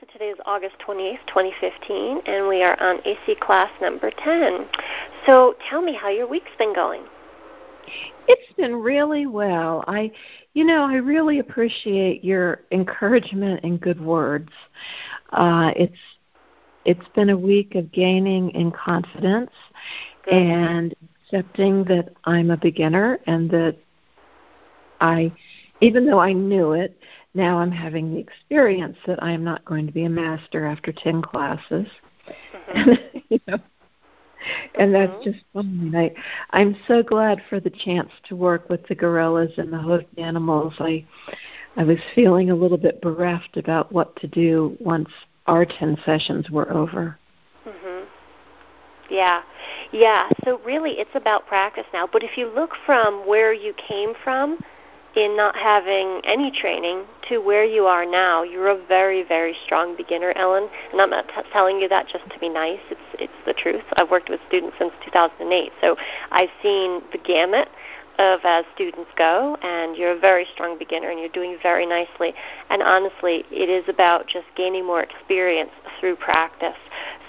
So today is August 28th, 2015, and we are on AC class number 10. So tell me how your week's been going. It's been really well. I, you know, I really appreciate your encouragement and good words. Uh, it's it's been a week of gaining in confidence and accepting that I'm a beginner and that I, even though I knew it, now I'm having the experience that I am not going to be a master after 10 classes. Mm-hmm. And, you know, and that's mm-hmm. just fine. I I'm so glad for the chance to work with the gorillas and the hoofed animals. I I was feeling a little bit bereft about what to do once our ten sessions were over. Mhm. Yeah. Yeah, so really it's about practice now. But if you look from where you came from, in not having any training to where you are now, you're a very, very strong beginner, Ellen. And I'm not t- telling you that just to be nice. It's it's the truth. I've worked with students since 2008, so I've seen the gamut of as students go, and you're a very strong beginner, and you're doing very nicely. And honestly, it is about just gaining more experience through practice.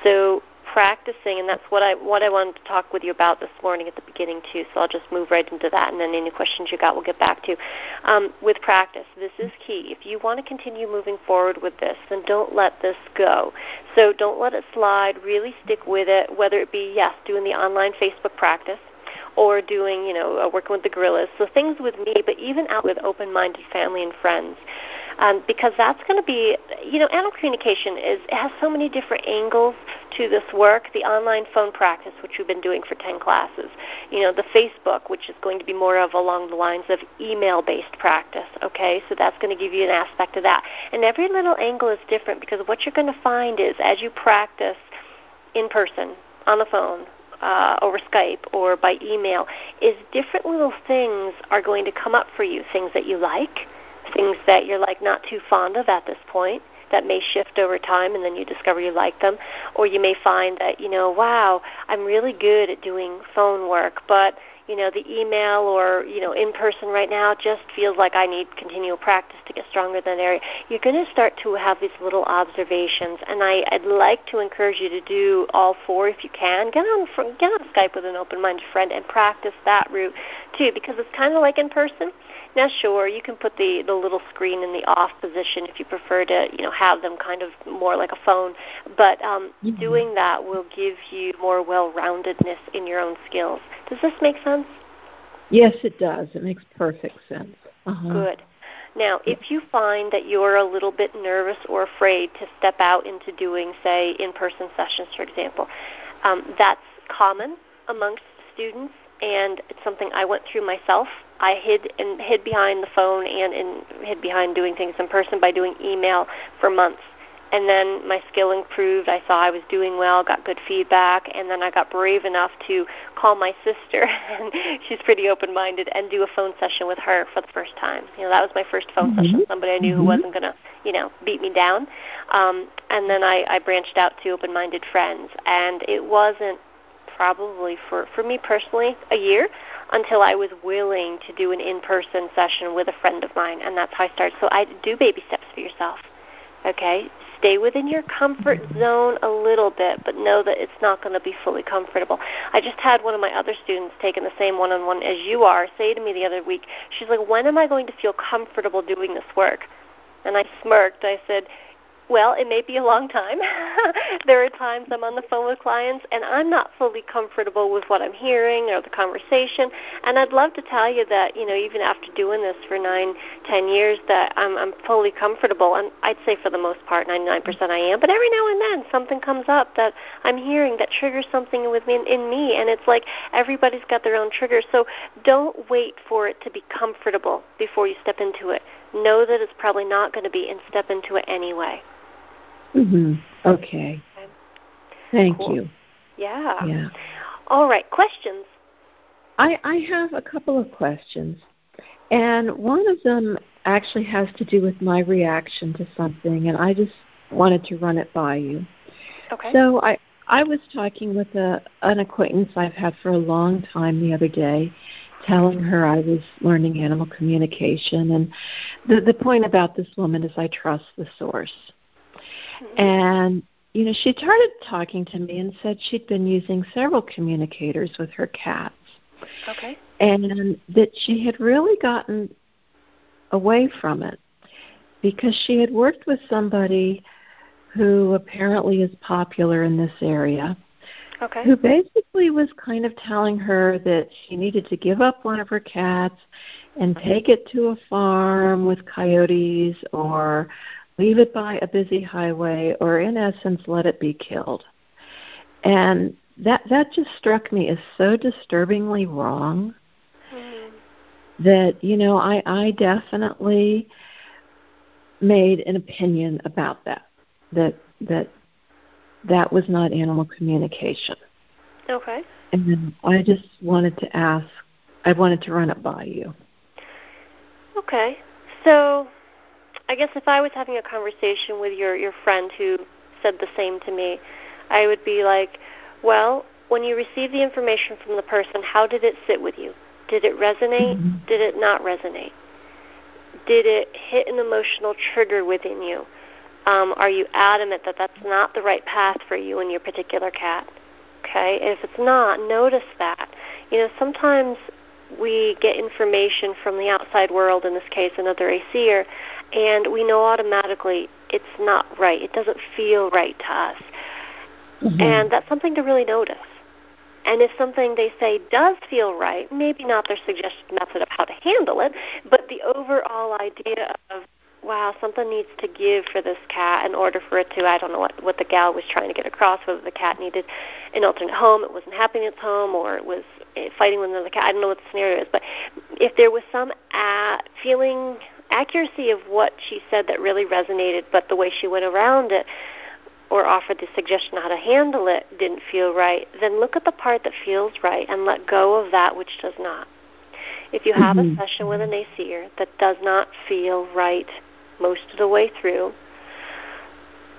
So practicing, and that's what I what I wanted to talk with you about this morning at the beginning too. So I'll just move right into that, and then any questions you got, we'll get back to. Um, with practice, this is key. If you want to continue moving forward with this, then don't let this go. So don't let it slide. Really stick with it. Whether it be yes, doing the online Facebook practice or doing, you know, uh, working with the gorillas. So things with me, but even out with open-minded family and friends um, because that's going to be, you know, animal communication is it has so many different angles to this work. The online phone practice, which we've been doing for 10 classes, you know, the Facebook, which is going to be more of along the lines of email-based practice. Okay, so that's going to give you an aspect of that, and every little angle is different because what you're going to find is as you practice in person on the phone uh, over Skype or by email is different little things are going to come up for you, things that you like, things that you're like not too fond of at this point that may shift over time and then you discover you like them. Or you may find that you know wow i'm really good at doing phone work but you know the email or you know in person right now just feels like i need continual practice to get stronger in that area. You're going to start to have these little observations and i i'd like to encourage you to do all four if you can. Get on get on skype with an open minded friend and practice that route too because it's kind of like in person now, sure, you can put the the little screen in the off position if you prefer to, you know, have them kind of more like a phone. But um, mm-hmm. doing that will give you more well-roundedness in your own skills. Does this make sense? Yes, it does. It makes perfect sense. Uh-huh. Good. Now, if you find that you're a little bit nervous or afraid to step out into doing, say, in-person sessions, for example, um, that's common amongst students, and it's something I went through myself I hid and hid behind the phone and, and hid behind doing things in person by doing email for months. And then my skill improved. I saw I was doing well, got good feedback, and then I got brave enough to call my sister, and she's pretty open-minded, and do a phone session with her for the first time. You know, that was my first phone mm-hmm. session. Somebody I knew mm-hmm. who wasn't going to, you know, beat me down. Um, and then I, I branched out to open-minded friends, and it wasn't probably for for me personally a year until I was willing to do an in-person session with a friend of mine, and that's how I started. So I do baby steps for yourself. Okay, stay within your comfort zone a little bit, but know that it's not going to be fully comfortable. I just had one of my other students taking the same one-on-one as you are say to me the other week. She's like, "When am I going to feel comfortable doing this work?" And I smirked. I said, well, it may be a long time. there are times I'm on the phone with clients and I'm not fully comfortable with what I'm hearing or the conversation. And I'd love to tell you that, you know, even after doing this for nine, ten years, that I'm, I'm fully comfortable. And I'd say for the most part, 99% I am. But every now and then something comes up that I'm hearing that triggers something within in me. And it's like everybody's got their own triggers. So don't wait for it to be comfortable before you step into it know that it's probably not going to be and step into it anyway. Mhm. Okay. okay. Thank cool. you. Yeah. Yeah. All right. Questions? I I have a couple of questions. And one of them actually has to do with my reaction to something and I just wanted to run it by you. Okay. So I I was talking with a an acquaintance I've had for a long time the other day, telling her I was learning animal communication and the the point about this woman is I trust the source. Mm-hmm. And you know, she started talking to me and said she'd been using several communicators with her cats. Okay. And that she had really gotten away from it because she had worked with somebody who apparently is popular in this area. Okay. Who basically was kind of telling her that she needed to give up one of her cats and take it to a farm with coyotes or leave it by a busy highway or in essence let it be killed. And that that just struck me as so disturbingly wrong mm-hmm. that you know I I definitely made an opinion about that that that that was not animal communication. Okay. And I just wanted to ask I wanted to run it by you. Okay. So I guess if I was having a conversation with your your friend who said the same to me, I would be like, "Well, when you received the information from the person, how did it sit with you? Did it resonate? Mm-hmm. Did it not resonate? Did it hit an emotional trigger within you? Um, are you adamant that that's not the right path for you and your particular cat? Okay, if it's not, notice that. You know, sometimes we get information from the outside world, in this case, another ACer, and we know automatically it's not right. It doesn't feel right to us. Mm-hmm. And that's something to really notice. And if something they say does feel right, maybe not their suggested method of how to handle it, but the overall idea of wow, something needs to give for this cat in order for it to, I don't know what, what the gal was trying to get across, whether the cat needed an alternate home, it wasn't happy in its home, or it was eh, fighting with another cat. I don't know what the scenario is, but if there was some uh, feeling accuracy of what she said that really resonated, but the way she went around it or offered the suggestion how to handle it didn't feel right, then look at the part that feels right and let go of that which does not. If you have mm-hmm. a session with an ACer that does not feel right most of the way through,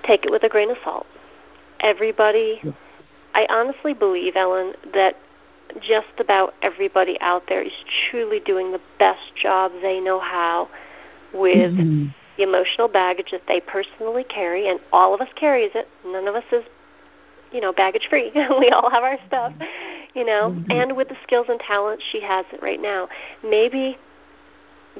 take it with a grain of salt. Everybody, I honestly believe, Ellen, that just about everybody out there is truly doing the best job they know how with mm-hmm. the emotional baggage that they personally carry, and all of us carries it. None of us is, you know, baggage free. we all have our stuff, you know. Mm-hmm. And with the skills and talents she has it right now, maybe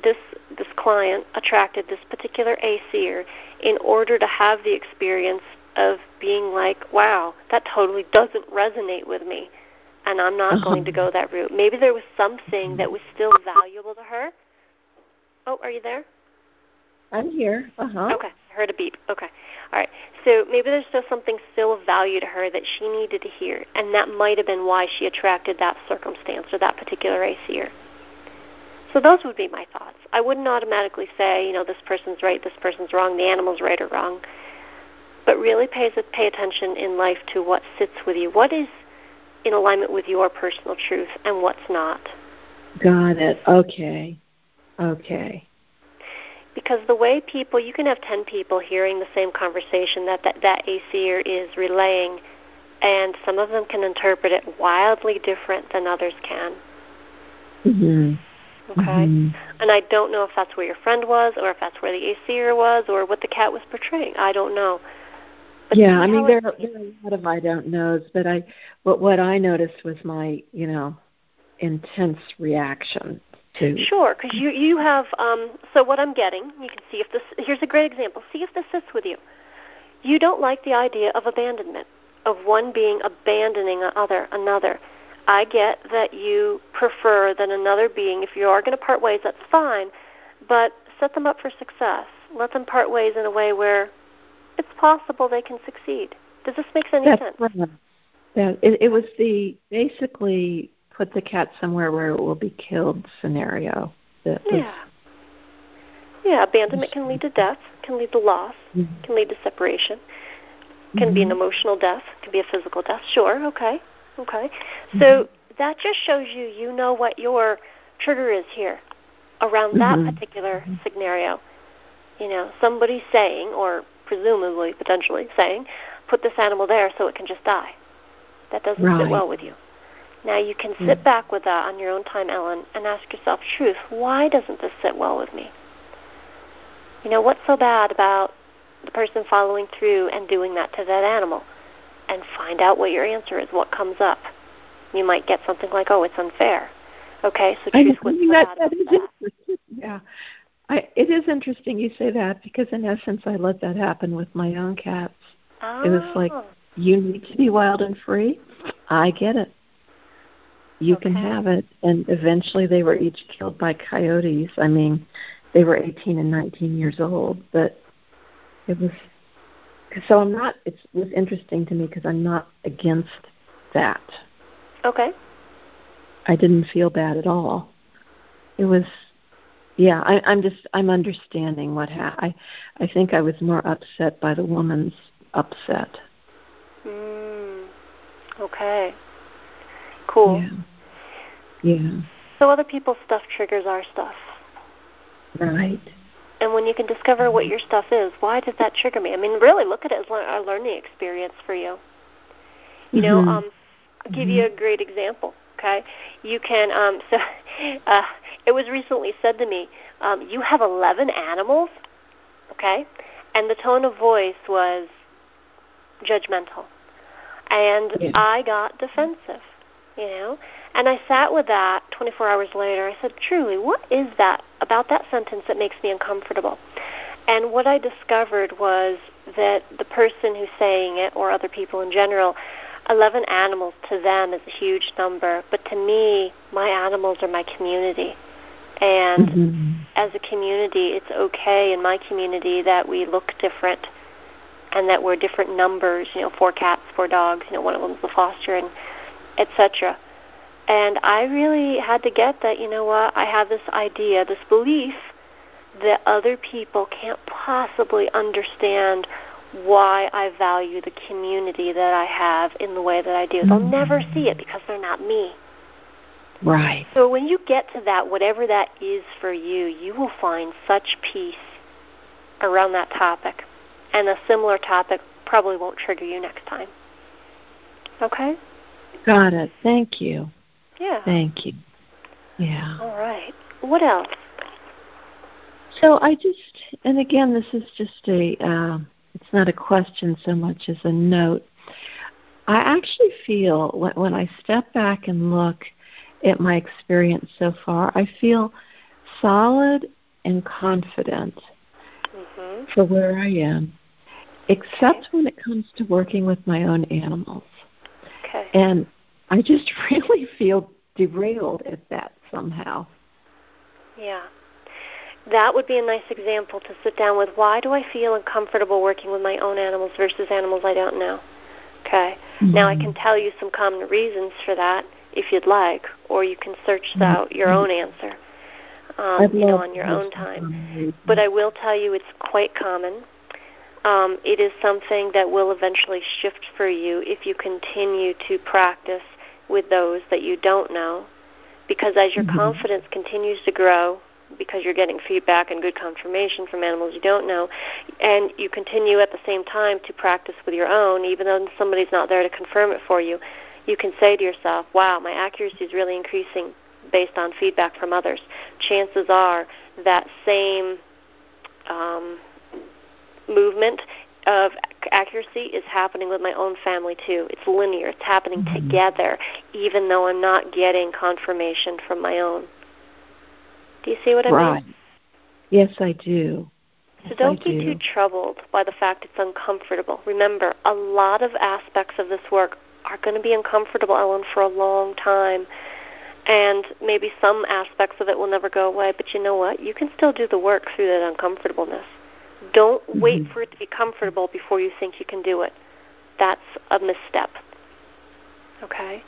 this this client attracted this particular ACer in order to have the experience of being like, wow, that totally doesn't resonate with me, and I'm not uh-huh. going to go that route. Maybe there was something that was still valuable to her. Oh, are you there? I'm here. Uh huh. Okay, I heard a beep. Okay, all right. So maybe there's still something still of value to her that she needed to hear, and that might have been why she attracted that circumstance or that particular ACer. So those would be my thoughts. I wouldn't automatically say, you know, this person's right, this person's wrong, the animal's right or wrong, but really pay pay attention in life to what sits with you. What is in alignment with your personal truth and what's not. Got it. Okay. Okay. Because the way people, you can have 10 people hearing the same conversation that that, that ACer is relaying, and some of them can interpret it wildly different than others can. Mhm. Okay. Mm-hmm. And I don't know if that's where your friend was, or if that's where the ACer was, or what the cat was portraying. I don't know. But yeah, I mean there, are, there are a lot of I don't knows, but I, but what I noticed was my, you know, intense reaction to. Sure, because you you have. Um, so what I'm getting, you can see if this. Here's a great example. See if this sits with you. You don't like the idea of abandonment, of one being abandoning another another. I get that you prefer that another being, if you are going to part ways, that's fine, but set them up for success. Let them part ways in a way where it's possible they can succeed. Does this make any that's sense? Right. That it, it was the basically put the cat somewhere where it will be killed scenario. That yeah. Yeah, abandonment can lead to death, can lead to loss, mm-hmm. can lead to separation, can mm-hmm. be an mm-hmm. emotional death, can be a physical death. Sure, okay, okay. Mm-hmm. So that just shows you you know what your trigger is here around that mm-hmm. particular scenario. You know, somebody saying, or presumably, potentially saying, put this animal there so it can just die. That doesn't right. sit well with you. Now you can sit mm. back with that on your own time, Ellen, and ask yourself, truth, why doesn't this sit well with me? You know, what's so bad about the person following through and doing that to that animal? And find out what your answer is, what comes up. You might get something like, oh, it's unfair. Okay, so truth, what's so that, bad that about that? Yeah. I, it is interesting you say that because in essence I let that happen with my own cats. Oh. It was like Oh. you need to be wild and free. I get it. You Okay. can have it. And eventually they were each killed by coyotes. I mean, they were 18 and 19 years old, but it was so I'm not it was interesting to me because I'm not against that. Okay. I didn't feel bad at all. It was yeah, I, I'm just I'm understanding what ha- I I think I was more upset by the woman's upset. Mm. Okay. Cool. Yeah. Yeah. So other people's stuff triggers our stuff. Right. And when you can discover what your stuff is, why did that trigger me? I mean, really look at it as a learning experience for you. You know, Mhm. um, I'll give you a great example. Okay, you can. Um, so, uh, it was recently said to me, um, you have 11 animals. Okay, and the tone of voice was judgmental, and Yeah. I got defensive. You know, and I sat with that 24 hours later. I said, truly, what is that about that sentence that makes me uncomfortable? And what I discovered was that the person who's saying it, or other people in general, 11 animals to them is a huge number, but to me, my animals are my community. And Mhm. as a community, it's okay in my community that we look different and that we're different numbers, you know, four cats, four dogs, you know, one of them's the foster and etc. And I really had to get that, you know what, I have this idea, this belief that other people can't possibly understand why I value the community that I have in the way that I do. They'll Mhm. never see it because they're not me. Right. So when you get to that, whatever that is for you, you will find such peace around that topic. And a similar topic probably won't trigger you next time. Okay? Got it. Thank you. Yeah. Thank you. Yeah. All right. What else? So I just, and again, this is just a, uh, it's not a question so much as a note. I actually feel when, when I step back and look at my experience so far, I feel solid and confident Mhm. for where I am, except when it comes to working with my own animals. Okay. And I just really feel derailed at that somehow. Yeah. That would be a nice example to sit down with. Why do I feel uncomfortable working with my own animals versus animals I don't know? Okay. Now I can tell you some common reasons for that if you'd like, or you can search Mhm. out your own answer. Um, you know, on your own time. But I will tell you it's quite common. Um, it is something that will eventually shift for you if you continue to practice with those that you don't know. Because as your Mhm. confidence continues to grow, because you're getting feedback and good confirmation from animals you don't know, and you continue at the same time to practice with your own, even though somebody's not there to confirm it for you, you can say to yourself, wow, my accuracy is really increasing based on feedback from others. Chances are that same um, movement of accuracy is happening with my own family too. It's linear. It's happening Mhm. together, even though I'm not getting confirmation from my own. Do you see what I right. mean? Yes, I do. So don't I be do. too troubled by the fact it's uncomfortable. Remember, a lot of aspects of this work are going to be uncomfortable, Ellen, for a long time. And maybe some aspects of it will never go away, but you know what? You can still do the work through that uncomfortableness. Don't wait Mhm. for it to be comfortable before you think you can do it. That's a misstep. Okay?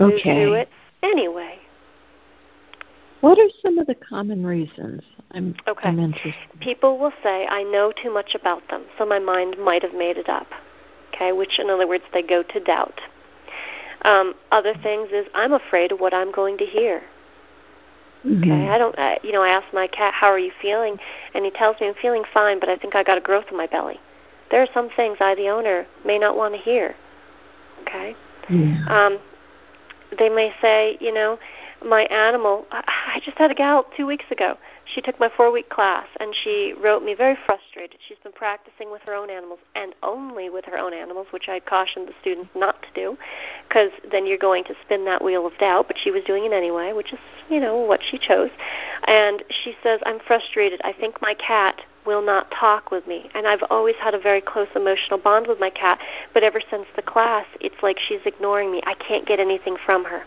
Okay. through it anyway. What are some of the common reasons? I'm, okay. I'm interested. People will say, I know too much about them, so my mind might have made it up. Okay, which in other words, they go to doubt. Um, other things is, I'm afraid of what I'm going to hear. Mm-hmm. Okay, I don't, uh, you know, I ask my cat, how are you feeling? And he tells me I'm feeling fine, but I think I got a growth in my belly. There are some things I, the owner, may not want to hear. Okay? Yeah. Um, they may say, you know, my animal. I just had a gal two weeks ago. She took my four week class and she wrote me very frustrated. She's been practicing with her own animals and only with her own animals, which I cautioned the students not to do, because then you're going to spin that wheel of doubt. But she was doing it anyway, which is, you know, what she chose. And she says, I'm frustrated. I think my cat will not talk with me. And I've always had a very close emotional bond with my cat, but ever since the class, it's like she's ignoring me. I can't get anything from her.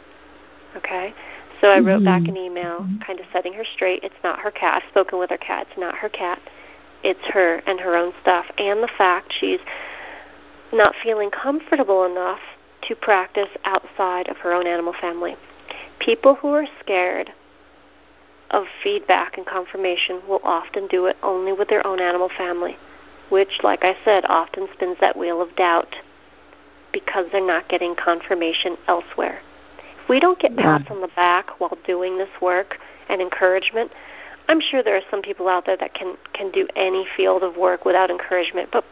Okay? So I wrote back mm-hmm. an email kind of setting her straight. It's not her cat. I've spoken with her cat. It's not her cat. It's her and her own stuff. And the fact she's not feeling comfortable enough to practice outside of her own animal family. People who are scared of feedback and confirmation will often do it only with their own animal family, which, like I said, often spins that wheel of doubt because they're not getting confirmation elsewhere. We don't get pats on the back while doing this work and encouragement, I'm sure there are some people out there that can can do any field of work without encouragement, but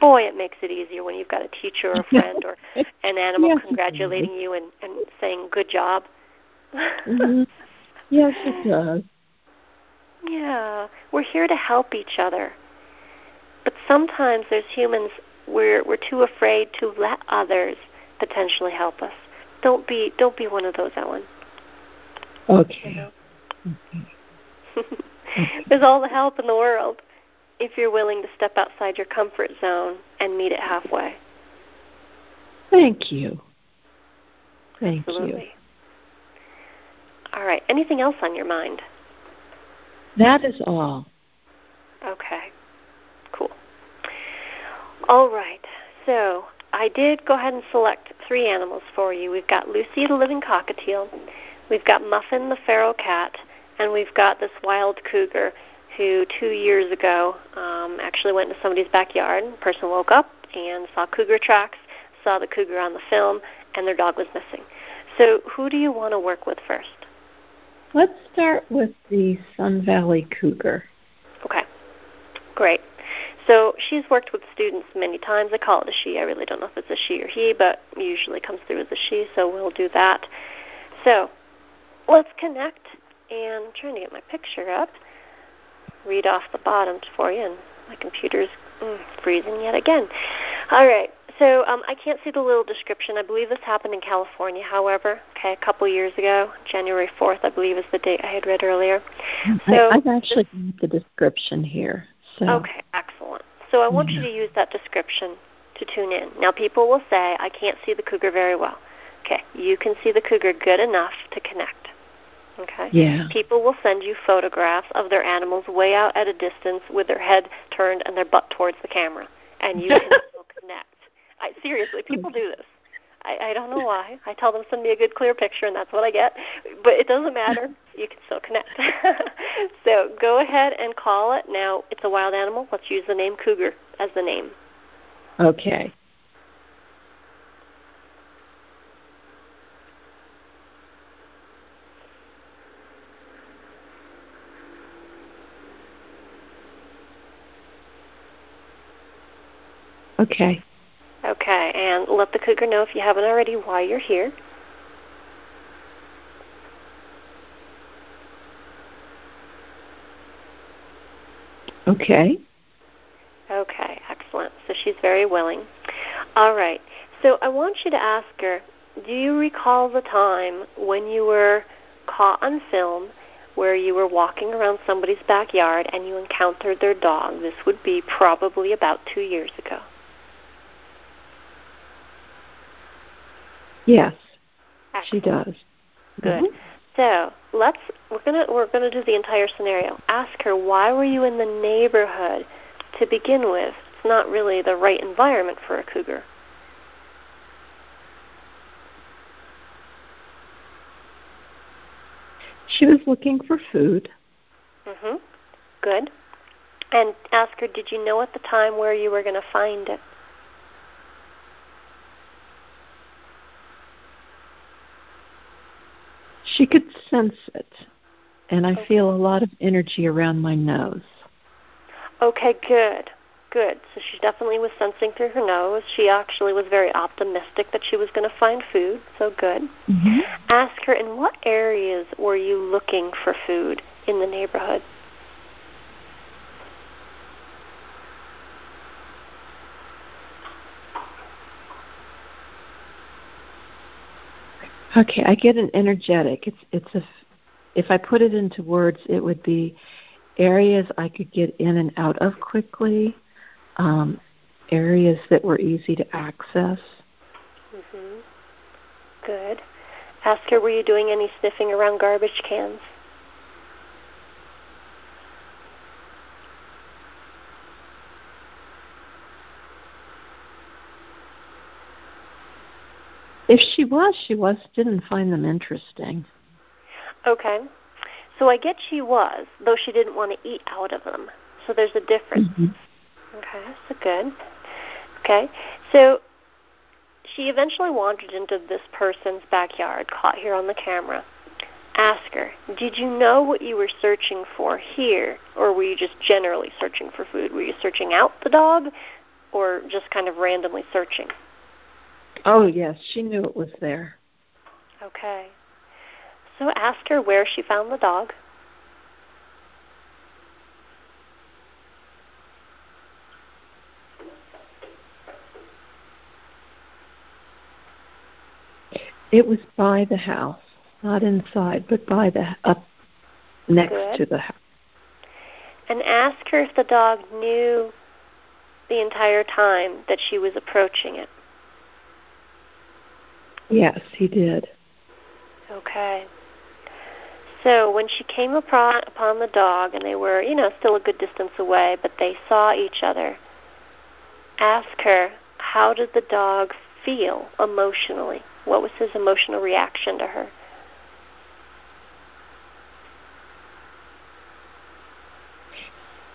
boy, it makes it easier when you've got a teacher or a friend or an animal yes, congratulating you and, and saying good job. mm-hmm. Yes, it does. Yeah, we're here to help each other. But sometimes there's humans we're we're too afraid to let others potentially help us. Don't be don't be one of those, Ellen. Okay. You know? okay. There's all the help in the world if you're willing to step outside your comfort zone and meet it halfway. Thank you. Thank Absolutely. you. All right. Anything else on your mind? That is all. Okay. Cool. All right. So I did go ahead and select three animals for you. We've got Lucy the living cockatiel, we've got Muffin the feral cat, and we've got this wild cougar who two years ago um, actually went into somebody's backyard. The person woke up and saw cougar tracks, saw the cougar on the film, and their dog was missing. So who do you want to work with first? Let's start with the Sun Valley Cougar. Okay, great. So she's worked with students many times. I call it a she. I really don't know if it's a she or he, but usually comes through as a she, so we'll do that. So let's connect. And I'm trying to get my picture up. Read off the bottom for you, and my computer's mm, freezing yet again. All right. So um, I can't see the little description. I believe this happened in California, however, okay, a couple years ago. January 4th, I believe, is the date I had read earlier. So I, I've actually got the description here. So. Okay, excellent. So I want you to use that description to tune in. Now, people will say, I can't see the cougar very well. Okay, you can see the cougar good enough to connect. Okay? Yeah. People will send you photographs of their animals way out at a distance with their head turned and their butt towards the camera, and you can still connect. I, seriously, people do this. I, I don't know why. I tell them send me a good clear picture, and that's what I get. But it doesn't matter. You can still connect. so go ahead and call it. Now it's a wild animal. Let's use the name cougar as the name. Okay. Okay. Okay, and let the cougar know if you haven't already why you're here. Okay. Okay, excellent. So she's very willing. All right. So I want you to ask her do you recall the time when you were caught on film where you were walking around somebody's backyard and you encountered their dog? This would be probably about two years ago. Yes, Excellent. she does. Good. Mhm. So let's we're gonna we're gonna do the entire scenario. Ask her why were you in the neighborhood to begin with? It's not really the right environment for a cougar. She was looking for food. Mhm. Good. And ask her, did you know at the time where you were going to find it? She could sense it, and I okay. feel a lot of energy around my nose. Okay, good. Good. So she definitely was sensing through her nose. She actually was very optimistic that she was going to find food. So good. Mm-hmm. Ask her, in what areas were you looking for food in the neighborhood? Okay, I get an energetic. It's it's a if I put it into words, it would be areas I could get in and out of quickly, um, areas that were easy to access. Mhm. Good. Ask her, were you doing any sniffing around garbage cans? If she was, she was didn't find them interesting. Okay. So I get she was, though she didn't want to eat out of them. So there's a difference. Mm-hmm. Okay, so good. Okay. So she eventually wandered into this person's backyard, caught here on the camera. Ask her, did you know what you were searching for here, or were you just generally searching for food? Were you searching out the dog, or just kind of randomly searching? Oh, yes, she knew it was there. Okay. So ask her where she found the dog. It was by the house, not inside, but by the up next Good. to the house. And ask her if the dog knew the entire time that she was approaching it. Yes, he did. Okay. So when she came upon, upon the dog, and they were, you know, still a good distance away, but they saw each other, ask her, how did the dog feel emotionally? What was his emotional reaction to her?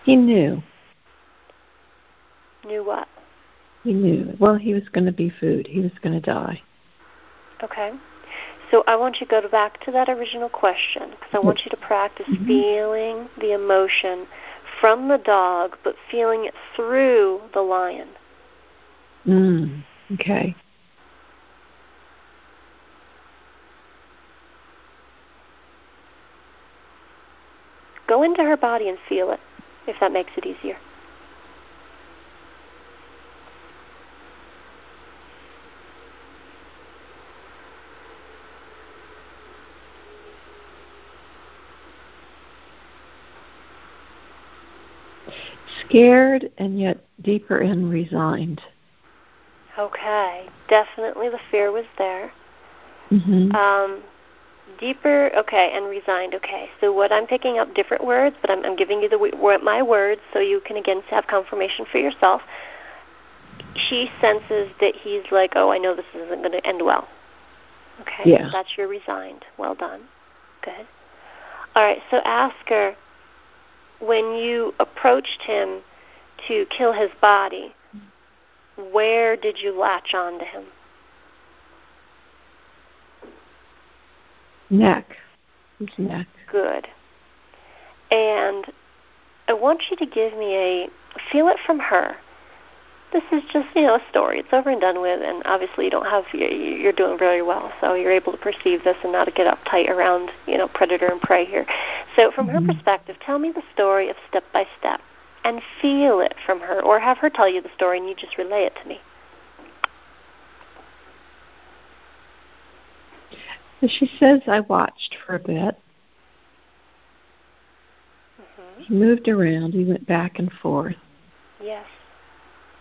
He knew. Knew what? He knew. Well, he was going to be food. He was going to die. Okay. So I want you to go back to that original question because I want you to practice mm-hmm. feeling the emotion from the dog, but feeling it through the lion. Mm, okay. Go into her body and feel it, if that makes it easier. Scared and yet deeper in resigned. Okay, definitely the fear was there. Mm-hmm. Um, deeper, okay, and resigned. Okay, so what I'm picking up different words, but I'm, I'm giving you the my words so you can again have confirmation for yourself. She senses that he's like, oh, I know this isn't going to end well. Okay, yeah. that's your resigned. Well done. Good. All right, so ask her when you approached him to kill his body, where did you latch on to him? Neck. Neck. Good. And I want you to give me a feel it from her this is just you know a story. It's over and done with, and obviously you don't have you're doing very well, so you're able to perceive this and not to get uptight around you know predator and prey here. So from mm-hmm. her perspective, tell me the story of step by step, and feel it from her, or have her tell you the story and you just relay it to me. She says I watched for a bit. Mm-hmm. He moved around. He went back and forth. Yes.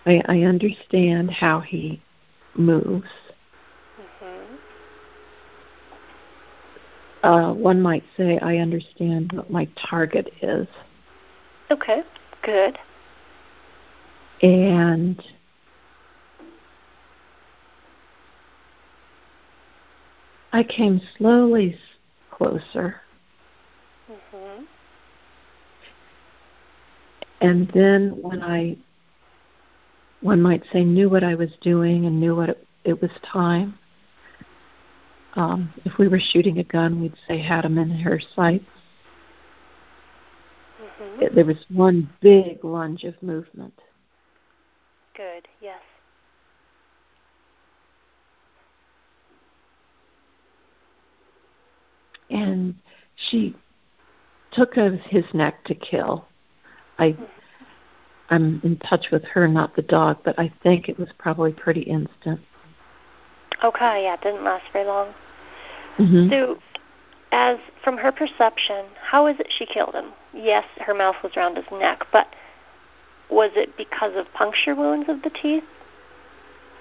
I, I understand how he moves. Mm-hmm. Uh, one might say, I understand what my target is. Okay, good. And I came slowly closer. Mm-hmm. And then when I one might say, knew what I was doing and knew what it, it was time, um, if we were shooting a gun, we'd say had him in her sights. Mm-hmm. There was one big lunge of movement. Good, yes. And she took of his neck to kill. I I'm in touch with her, not the dog, but I think it was probably pretty instant. Okay, yeah, it didn't last very long. Mm-hmm. So, as from her perception, how is it she killed him? Yes, her mouth was around his neck, but was it because of puncture wounds of the teeth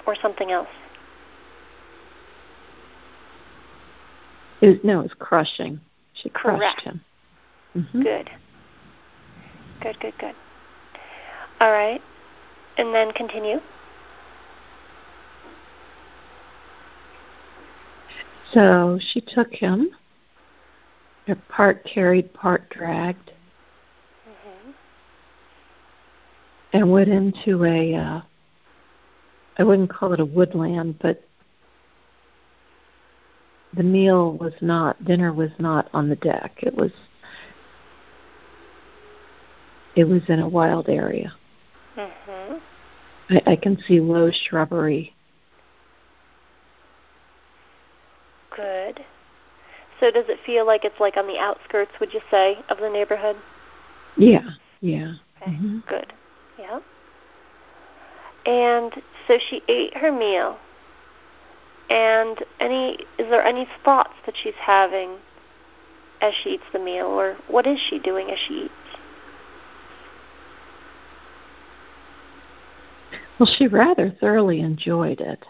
or something else? It was, no, it was crushing. She crushed Correct. him. Mm-hmm. Good. Good, good, good. All right. And then continue. So she took him, part carried, part dragged, mm-hmm. and went into a, uh, I wouldn't call it a woodland, but the meal was not, dinner was not on the deck. It was, it was in a wild area. Mm-hmm. I, I can see low shrubbery Good. So does it feel like it's like on the outskirts, would you say, of the neighborhood? Yeah, yeah. Okay, mm-hmm. good. Yeah. And so she ate her meal. And any is there any thoughts that she's having as she eats the meal or what is she doing as she eats? Well, she rather thoroughly enjoyed it.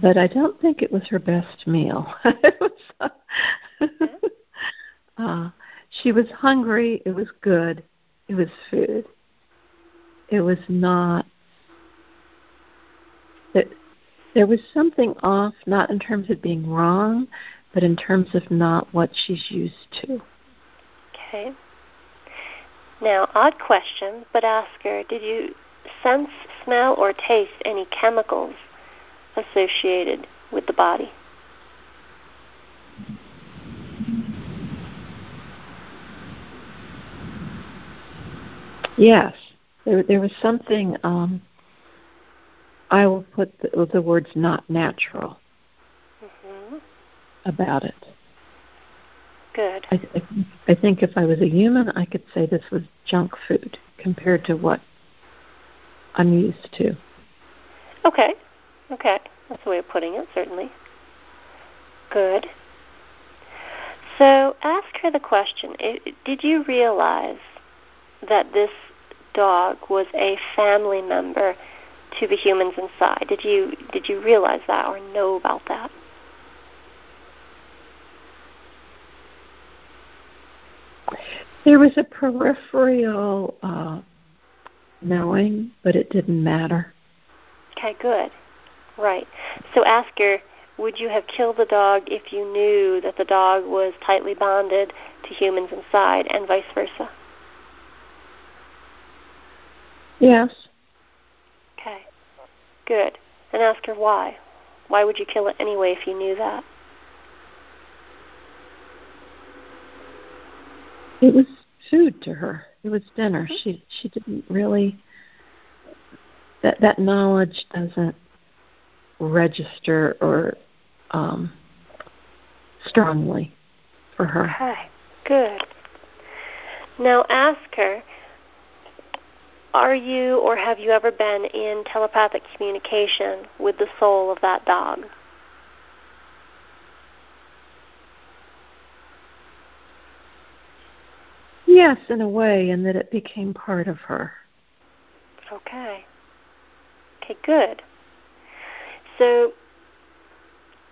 but I don't think it was her best meal. uh, she was hungry. It was good. It was food. It was not. It, there was something off, not in terms of being wrong, but in terms of not what she's used to. Okay. Now, odd question, but ask her did you sense, smell, or taste any chemicals associated with the body. Yes, there, there was something. Um, I will put the, the words "not natural" mm-hmm. about it. Good. I, I, I think if I was a human, I could say this was junk food compared to what I'm used to. Okay. Okay, that's a way of putting it, certainly. Good. So ask her the question Did you realize that this dog was a family member to the humans inside? Did you did you realize that or know about that? There was a peripheral uh, knowing, but it didn't matter. Okay, good. Right. So ask her, would you have killed the dog if you knew that the dog was tightly bonded to humans inside and vice versa? Yes. Okay. Good. And ask her why. Why would you kill it anyway if you knew that? It was food to her. It was dinner. Mm-hmm. She she didn't really that that knowledge doesn't register or um, strongly for her. Okay, good. Now ask her Are you or have you ever been in telepathic communication with the soul of that dog? Yes, in a way, and that it became part of her. Okay. Okay, good. So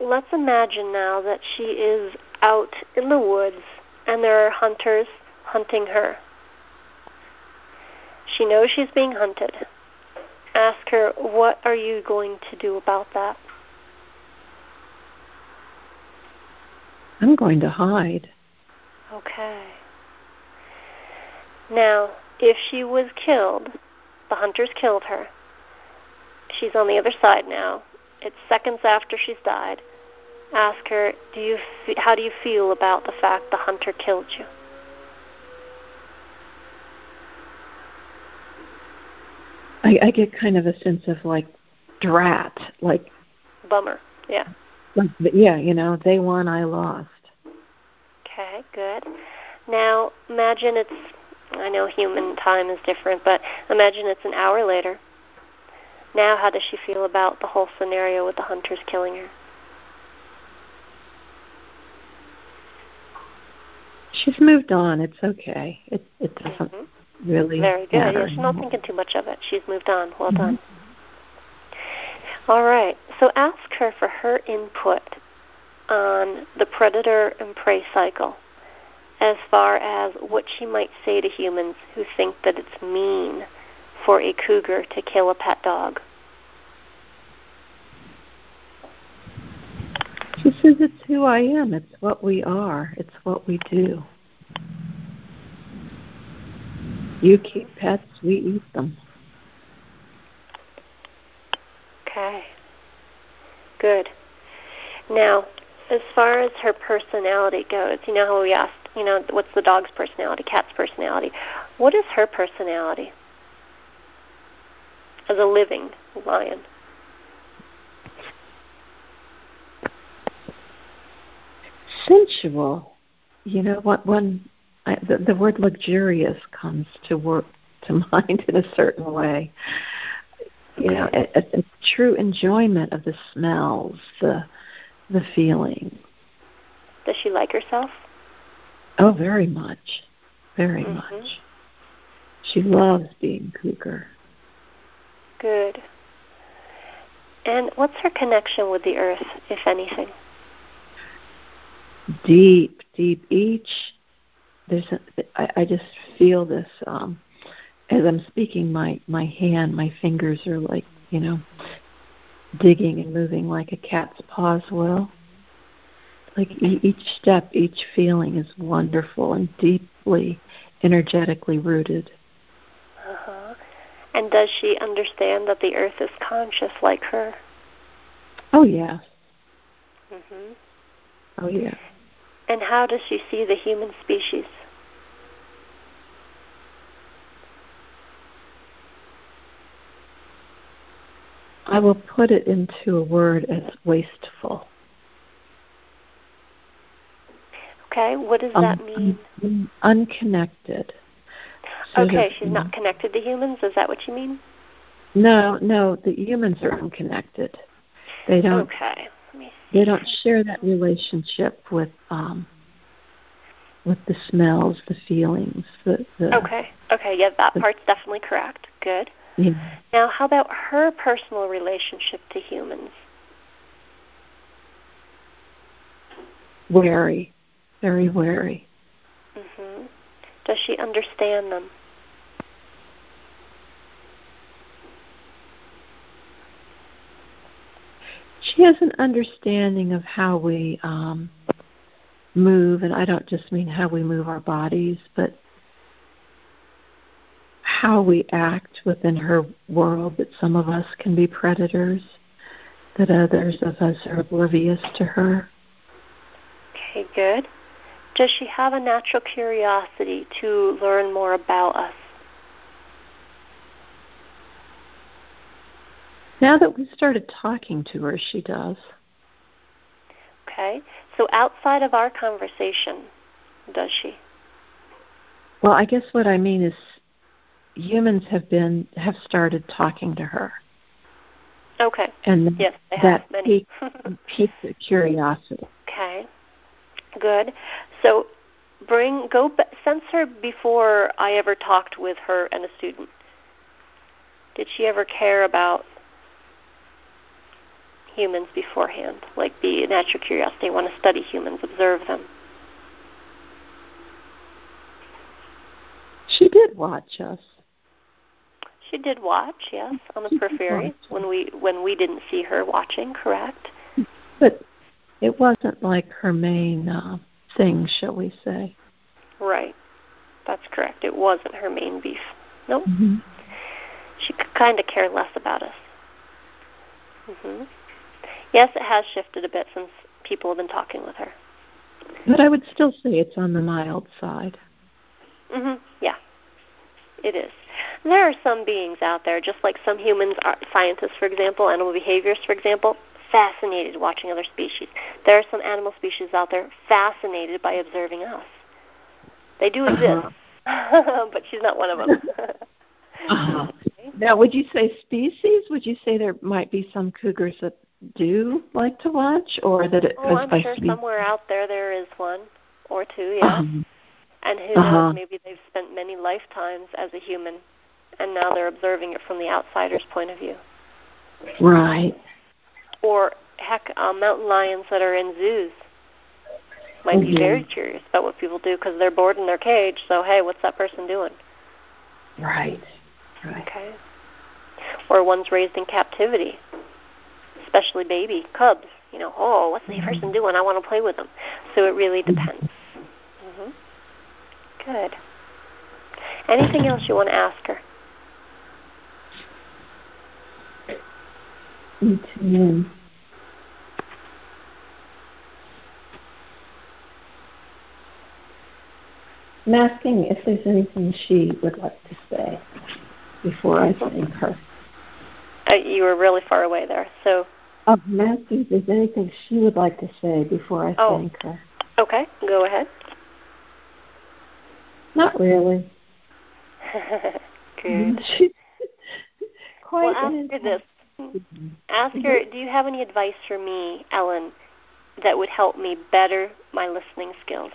let's imagine now that she is out in the woods and there are hunters hunting her. She knows she's being hunted. Ask her, what are you going to do about that? I'm going to hide. Okay. Now, if she was killed, the hunters killed her. She's on the other side now. It's seconds after she's died. Ask her, do you how do you feel about the fact the hunter killed you? I, I get kind of a sense of like drat, like bummer. Yeah. Like, yeah, you know, they won, I lost. Okay, good. Now imagine it's I know human time is different, but imagine it's an hour later. Now, how does she feel about the whole scenario with the hunters killing her? She's moved on. It's okay. It it doesn't mm-hmm. really very good. Matter yeah, she's not thinking too much of it. She's moved on. Well mm-hmm. done. All right. So ask her for her input on the predator and prey cycle as far as what she might say to humans who think that it's mean for a cougar to kill a pet dog. She says it's who I am, it's what we are, it's what we do. You keep pets, we eat them. Okay. Good. Now, as far as her personality goes, you know how we asked you know, what's the dog's personality, cat's personality? What is her personality as a living lion? Sensual. You know what? One, I, the, the word luxurious comes to work to mind in a certain way. You know, a, a, a true enjoyment of the smells, the the feeling. Does she like herself? Oh, very much. Very mm-hmm. much. She loves being cougar. Good. And what's her connection with the earth, if anything? Deep, deep. Each there's a, I, I just feel this um as I'm speaking my my hand, my fingers are like, you know, digging and moving like a cat's paws will like each step, each feeling is wonderful and deeply energetically rooted. Uh-huh. And does she understand that the earth is conscious like her? Oh, yes. Mhm. Oh, yeah. And how does she see the human species? I will put it into a word as wasteful. Okay, what does that mean? Un- unconnected. So okay, she's not connected to humans. Is that what you mean? No, no, the humans are unconnected. They don't. Okay. They don't share that relationship with um, with the smells, the feelings, the. the okay. Okay. Yeah, that the, part's definitely correct. Good. Yeah. Now, how about her personal relationship to humans? Wary very wary. Mm-hmm. Does she understand them? She has an understanding of how we um, move, and I don't just mean how we move our bodies, but how we act within her world. That some of us can be predators, that others of us are oblivious to her. Okay, good. Does she have a natural curiosity to learn more about us? Now that we've started talking to her, she does. Okay. So outside of our conversation, does she? Well, I guess what I mean is humans have been have started talking to her. Okay. And yes, that piqued, piqued curiosity. Okay. Good. So bring go sense her before I ever talked with her and a student. Did she ever care about humans beforehand? Like be a natural curiosity, want to study humans, observe them. She did watch us. She did watch, yes, on the periphery when we when we didn't see her watching, correct? But it wasn't like her main uh, thing, shall we say. Right. That's correct. It wasn't her main beef. Nope. Mm-hmm. She could kind of care less about us. hmm Yes, it has shifted a bit since people have been talking with her. But I would still say it's on the mild side. Mhm. Yeah. It is. There are some beings out there, just like some humans, are, scientists, for example, animal behaviorists, for example, fascinated watching other species. There are some animal species out there fascinated by observing us. They do exist, uh-huh. but she's not one of them. uh-huh. Now, would you say species? Would you say there might be some cougars that do like to watch, or that it oh, I'm sure species? somewhere out there there is one or two, yeah. Um, and who uh-huh. knows? Maybe they've spent many lifetimes as a human, and now they're observing it from the outsider's point of view. right. Or heck, uh, mountain lions that are in zoos might be Mhm. very curious about what people do because they're bored in their cage. So hey, what's that person doing? Right. Right. Okay. Or one's raised in captivity, especially baby cubs. You know, oh, what's the person doing? I want to play with them. So it really depends. hmm Good. Anything else you want to ask her? Too. I'm asking if there's anything she would like to say before I thank her. Uh, you were really far away there. So, Oh, I'm asking if there's anything she would like to say before I Oh. thank her. okay, go ahead. Not really. Good. She quite Well, her this. Ask her, do you have any advice for me, Ellen, that would help me better my listening skills?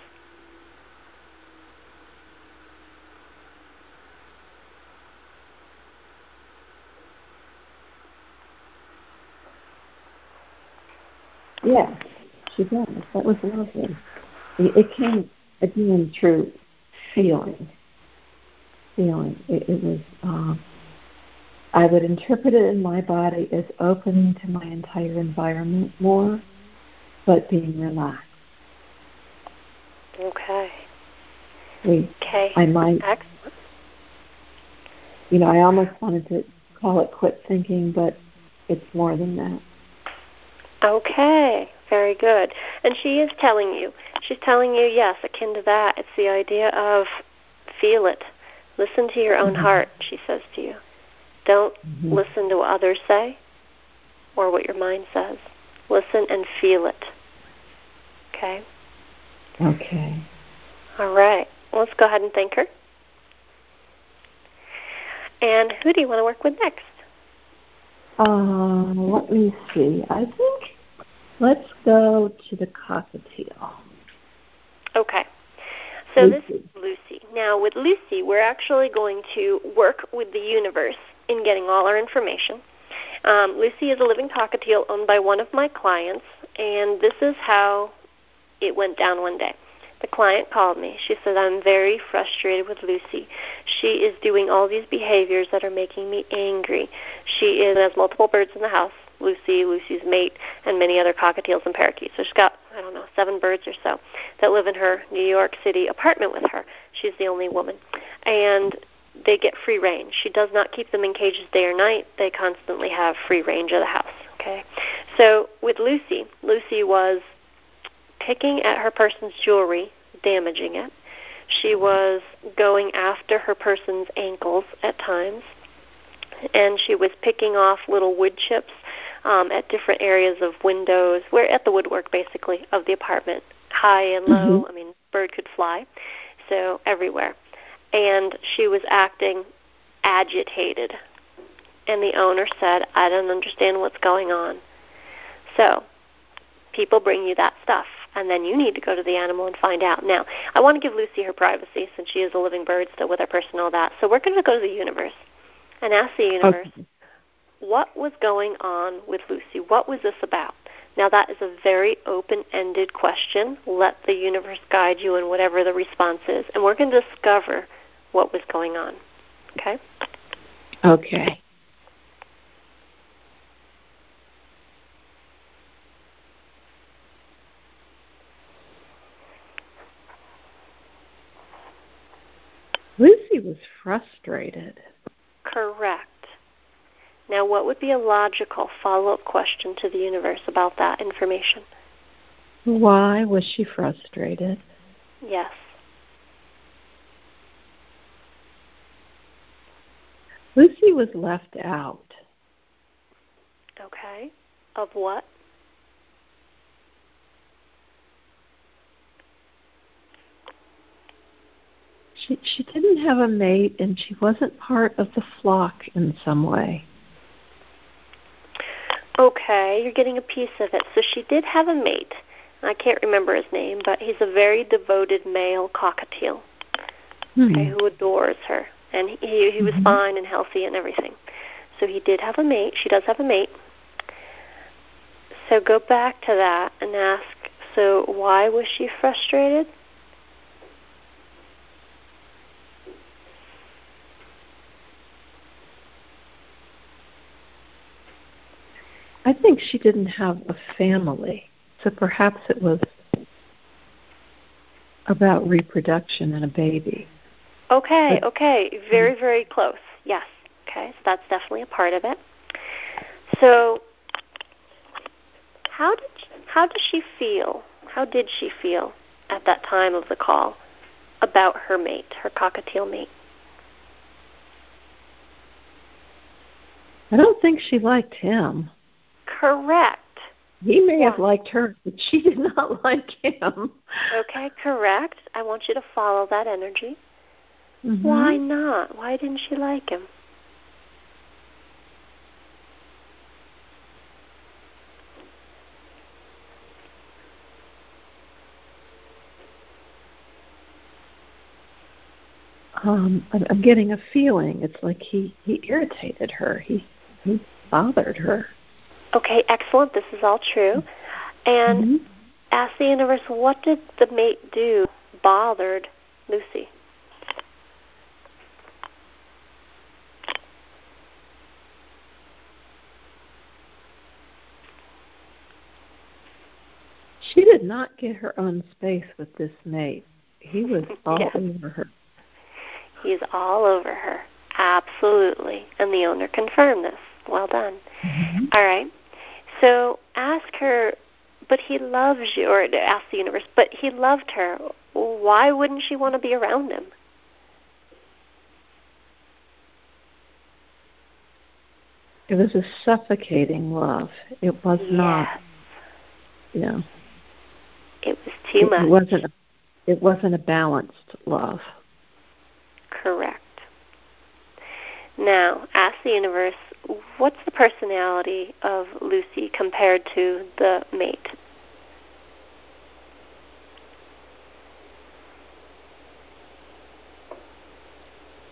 Yes, she does. That was lovely. It, came again through feeling. Feeling. It, it was. Um, I would interpret it in my body as opening to my entire environment more, but being relaxed. Okay. We, Okay. I might, Excellent. you know, I almost wanted to call it quit thinking, but it's more than that. Okay. Very good. And she is telling you. She's telling you, yes, akin to that. It's the idea of feel it. Listen to your own Mhm. heart, she says to you. Don't Mhm. listen to what others say or what your mind says. Listen and feel it. Okay? Okay. All right. Well, let's go ahead and thank her. And who do you want to work with next? Uh, let me see. I think let's go to the cockatiel. Okay. So this is Lucy. Now, with Lucy, we're actually going to work with the universe in getting all our information. Um, Lucy is a living cockatiel owned by one of my clients, and this is how it went down one day. The client called me. She said, I'm very frustrated with Lucy. She is doing all these behaviors that are making me angry. She is, has multiple birds in the house Lucy, Lucy's mate, and many other cockatiels and parakeets. So she's got, I don't know, seven birds or so that live in her New York City apartment with her. She's the only woman. And they get free range. She does not keep them in cages day or night. They constantly have free range of the house. Okay. So with Lucy, Lucy was picking at her person's jewelry, damaging it. She was going after her person's ankles at times. And she was picking off little wood chips um, at different areas of windows, where at the woodwork basically of the apartment, high and low. Mhm. I mean, bird could fly, so everywhere. And she was acting agitated. And the owner said, "I don't understand what's going on." So, people bring you that stuff, and then you need to go to the animal and find out. Now, I want to give Lucy her privacy since she is a living bird still with her person and all that. So we're going to go to the universe and ask the universe Okay. what was going on with Lucy? What was this about? Now, that is a very open ended question. Let the universe guide you in whatever the response is, and we're going to discover what was going on. Okay? Okay. Lucy was frustrated. Correct. Now, what would be a logical follow up question to the universe about that information? Why was she frustrated? Yes. Was left out. Okay. Of what? She she didn't have a mate and she wasn't part of the flock in some way. Okay, you're getting a piece of it. So she did have a mate. I can't remember his name, but he's a very devoted male cockatiel. Hmm. Okay, who adores her. And he he, he was Mhm. fine and healthy and everything. So he did have a mate. She does have a mate. So go back to that and ask, so why was she frustrated? I think she didn't have a family, so perhaps it was about reproduction and a baby. Okay, okay, very, mm. very close. Yes. Okay, so that's definitely a part of it. So, how did how does she feel? How did she feel at that time of the call about her mate, her cockatiel mate? I don't think she liked him. Correct. He may have liked her, but she did not like him. Okay, correct. I want you to follow that energy. Mhm. Why not? Why didn't she like him? Um, I'm, I'm getting a feeling. It's like he he irritated her. He he bothered her. Okay, excellent. This is all true. And Mhm. ask the universe, what did the mate do bothered Lucy? She did not get her own space with this mate. He was all Yeah. over her. He's all over her. Absolutely. And the owner confirmed this. Well done. Mm-hmm. All right. So ask her, but he loves you, or ask the universe, but he loved her. Why wouldn't she want to be around him? It was a suffocating love. It was not, Yes. you know, It was too it, much. it wasn't. It wasn't a balanced love. Correct. Now, ask the universe, what's the personality of Lucy compared to the mate?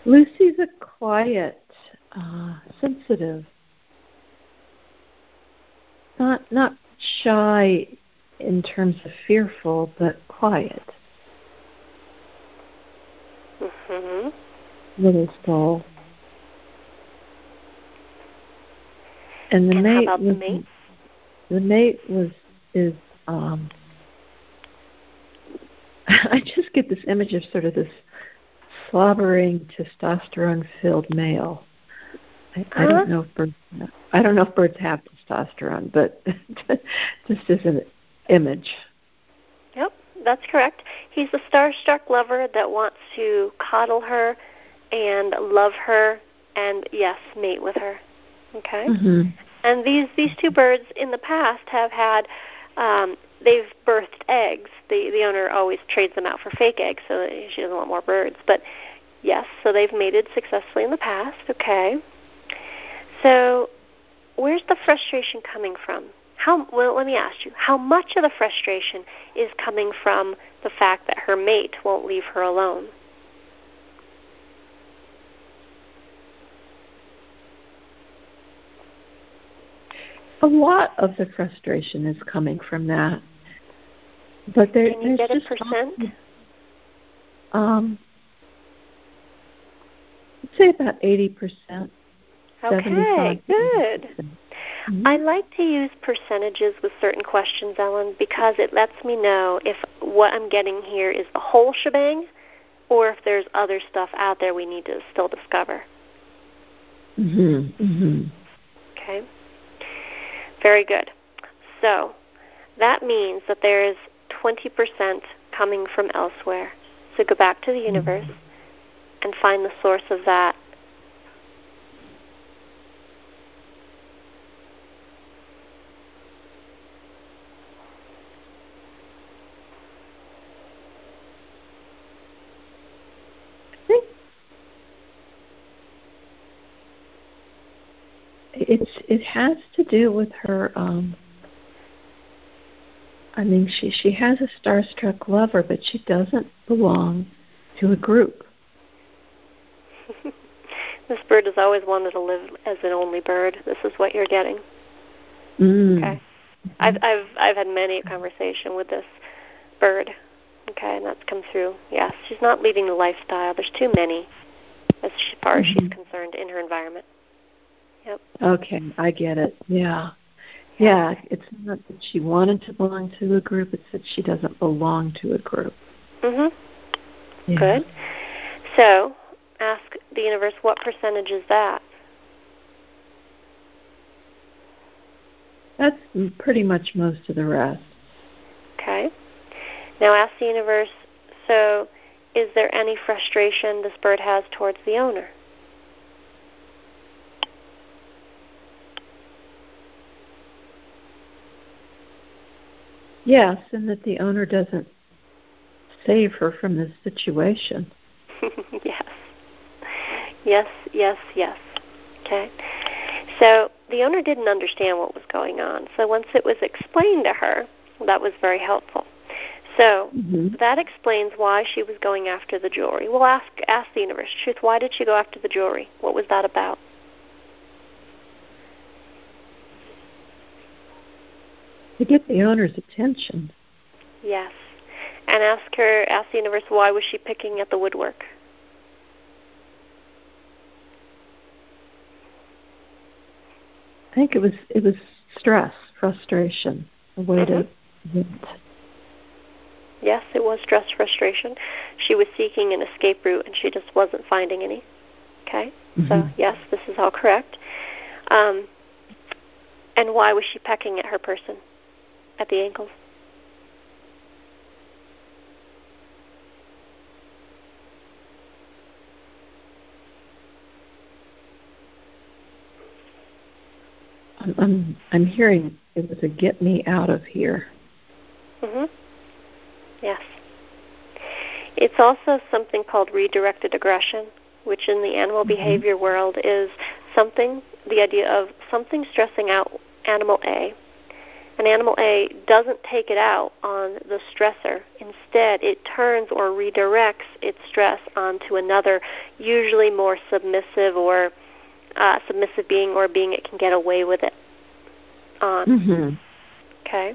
Lucy's a quiet, uh, sensitive, not not shy in terms of fearful, but quiet hmm little soul. And the And mate about the mate? the mate was is um I just get this image of sort of this slobbering testosterone filled male. I, I don't know if birds I don't know if birds have testosterone, but just as an image. Yep, that's correct. He's a starstruck lover that wants to coddle her and love her and yes, mate with her. Okay? hmm And these these two birds in the past have had um they've birthed eggs. The the owner always trades them out for fake eggs so that she doesn't want more birds. But yes, so they've mated successfully in the past. Okay. So where's the frustration coming from? How well let me ask you, how much of the frustration is coming from the fact that her mate won't leave her alone? A lot of the frustration is coming from that. But there, Can you there's get a just percent? Um, I'd say about eighty percent. Okay, good. Mhm. I like to use percentages with certain questions, Ellen, because it lets me know if what I'm getting here is the whole shebang or if there's other stuff out there we need to still discover. Mhm. Mhm. Okay. Very good. So, that means that there is 20% coming from elsewhere. So go back to the universe and find the source of that. It's it has to do with her um I mean, she she has a starstruck lover, but she doesn't belong to a group. this bird has always wanted to live as an only bird. This is what you're getting. Mm. Okay. I've I've I've had many a conversation with this bird. Okay, and that's come through. Yes, she's not leading the lifestyle. There's too many, as far as mm-hmm. she's concerned, in her environment. Yep. Okay, I get it. Yeah. Yeah, it's not that she wanted to belong to a group, it's that she doesn't belong to a group. Mhm. Yeah. Good. So, ask the universe what percentage is that? That's pretty much most of the rest. Okay. Now ask the universe so is there any frustration this bird has towards the owner? Yes, and that the owner doesn't save her from this situation. yes. Yes, yes, yes. Okay. So the owner didn't understand what was going on. So once it was explained to her, that was very helpful. So mm-hmm. that explains why she was going after the jewelry. We'll ask ask the universe truth. Why did she go after the jewelry? What was that about? To get the owner's attention. Yes. And ask her, ask the universe, why was she picking at the woodwork? I think it was it was stress, frustration, a way mm-hmm. to vent. Yes, it was stress, frustration. She was seeking an escape route and she just wasn't finding any. Okay, mm-hmm. so yes, this is all correct. Um, and why was she pecking at her person? At the ankles. I'm I'm, I'm hearing it was a get me out of here. Mhm. Yes. It's also something called redirected aggression, which in the animal mm-hmm. behavior world is something the idea of something stressing out animal A and animal A doesn't take it out on the stressor. Instead, it turns or redirects its stress onto another, usually more submissive or uh, submissive being or being it can get away with it on. Mm-hmm. Okay.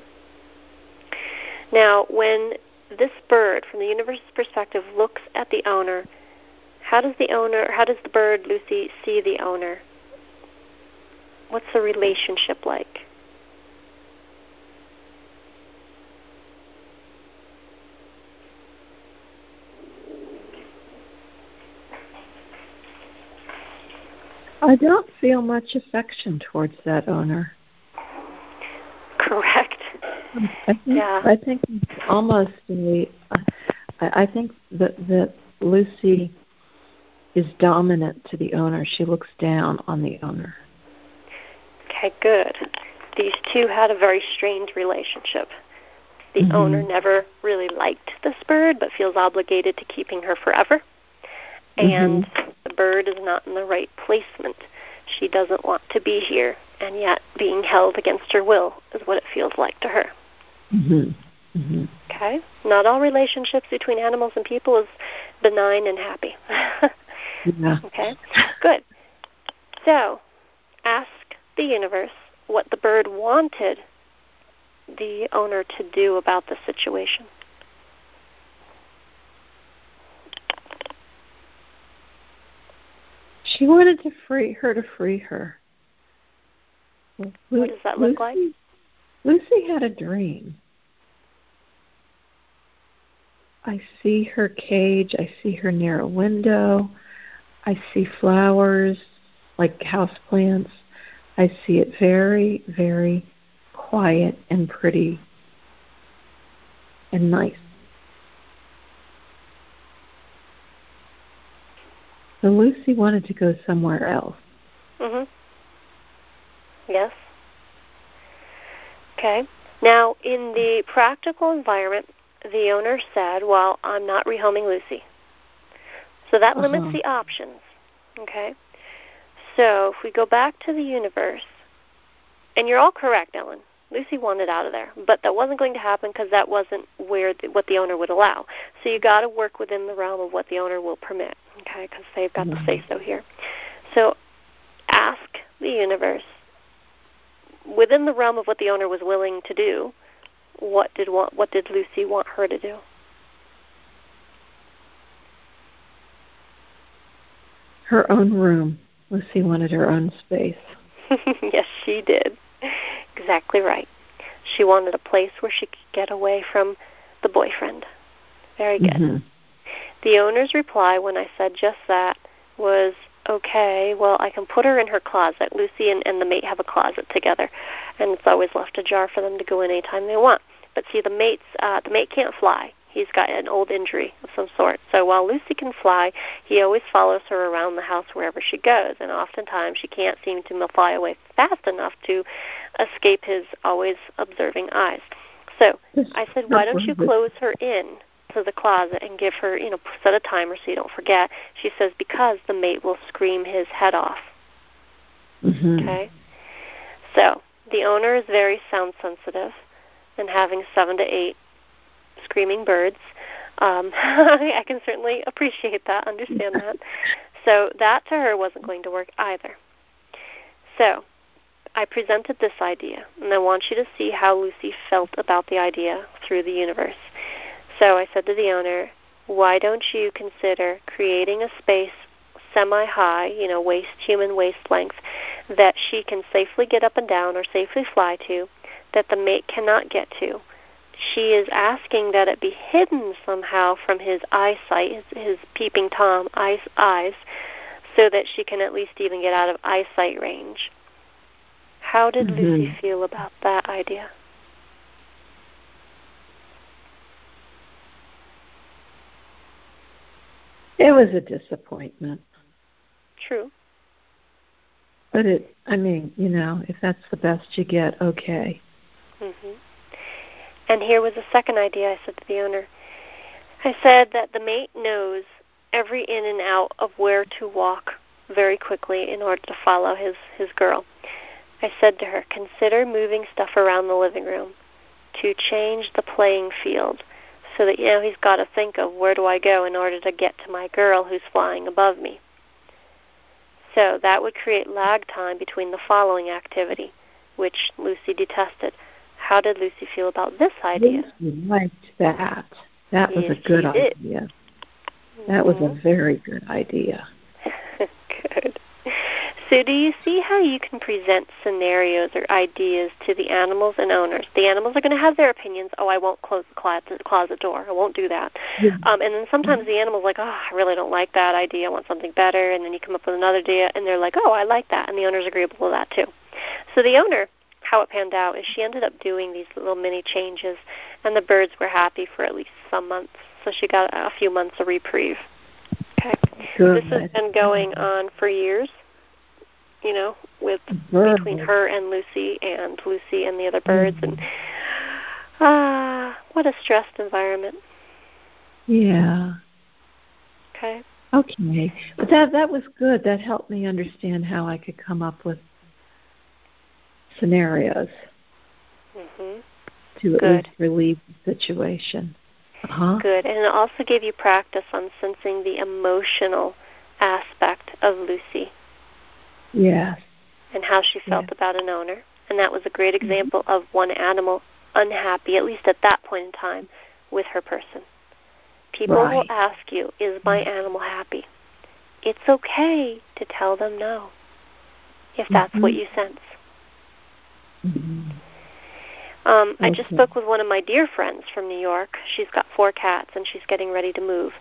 Now, when this bird, from the universe's perspective, looks at the owner, how does the owner, how does the bird, Lucy, see the owner? What's the relationship like? I don't feel much affection towards that owner. Correct. I think, yeah. I think almost a, I, I think that that Lucy is dominant to the owner. She looks down on the owner. Okay, good. These two had a very strained relationship. The mm-hmm. owner never really liked this bird, but feels obligated to keeping her forever. And mm-hmm the bird is not in the right placement. She doesn't want to be here, and yet being held against her will is what it feels like to her. Mm-hmm. Mm-hmm. Okay? Not all relationships between animals and people is benign and happy. yeah. Okay? Good. So, ask the universe what the bird wanted the owner to do about the situation. She wanted to free her to free her. What does that look like? Lucy had a dream I see her cage. I see her near a window. I see flowers like houseplants. I see it very, very quiet and pretty and nice. So Lucy wanted to go somewhere else. Mhm. Yes. Okay. Now, in the practical environment, the owner said, "Well, I'm not rehoming Lucy." So that Uh-huh. limits the options. Okay. So if we go back to the universe, and you're all correct, Ellen. Lucy wanted out of there, but that wasn't going to happen because that wasn't where the, what the owner would allow. So you got to work within the realm of what the owner will permit, okay? Because they've got Mhm. the say so here. So ask the universe within the realm of what the owner was willing to do. What did want, what did Lucy want her to do? Her own room. Lucy wanted her own space. yes, she did. Exactly right. She wanted a place where she could get away from the boyfriend. Very good. Mhm. The owner's reply when I said just that was, okay, well, I can put her in her closet. Lucy and, and the mate have a closet together, and it's always left ajar for them to go in anytime they want. But see, the mate's uh, the mate can't fly. He's got an old injury of some sort. So while Lucy can fly, he always follows her around the house wherever she goes, and oftentimes she can't seem to fly away fast enough to escape his always observing eyes. So I said, why don't you close her in to the closet and give her, you know, set a timer so you don't forget. She says because the mate will scream his head off. Mhm. Okay. So the owner is very sound sensitive, and having seven to eight screaming birds, um, I can certainly appreciate that, understand that. So that to her wasn't going to work either. So I presented this idea, and I want you to see how Lucy felt about the idea through the universe. So I said to the owner, why don't you consider creating a space semi high, you know, waist human waist length, that she can safely get up and down or safely fly to, that the mate cannot get to. She is asking that it be hidden somehow from his eyesight, his, his peeping tom eyes, eyes, so that she can at least even get out of eyesight range. How did Mhm. Lucy feel about that idea? It was a disappointment. True. But it, I mean, you know, if that's the best you get, okay. Mm-hmm. And here was a second idea I said to the owner. I said that the mate knows every in and out of where to walk very quickly in order to follow his, his girl. I said to her, consider moving stuff around the living room to change the playing field so that, you know, he's got to think of where do I go in order to get to my girl who's flying above me. So that would create lag time between the following activity, which Lucy detested. How did Lucy feel about this idea? Lucy liked that. That was Yes, a good she did. idea. That was a Mhm. very good idea. Good. So, do you see how you can present scenarios or ideas to the animals and owners? The animals are going to have their opinions. Oh, I won't close the closet, closet door. I won't do that. Yeah. Um, and then sometimes the animal's like, oh, I really don't like that idea. I want something better. And then you come up with another idea, and they're like, oh, I like that. And the owner's agreeable to that, too. So, the owner, how it panned out is she ended up doing these little mini changes, and the birds were happy for at least some months. So, she got a few months of reprieve. Okay. Good. This has been going on for years, you know, with Bird. between her and Lucy and Lucy and the other birds and ah, what a stressed environment. Yeah. Okay. Okay. But that that was good. That helped me understand how I could come up with scenarios Mhm. to at Good. least relieve the situation. Uh-huh. Good. And it also gave you practice on sensing the emotional aspect of Lucy Yes. and how she felt Yeah. about an owner. And that was a great example of one animal unhappy, at least at that point in time, with her person. People will ask you, Is my animal happy? It's okay to tell them no, if that's what Mhm. you sense. Um, I just spoke with one of my dear friends from New York. She's got four cats and she's getting ready to move.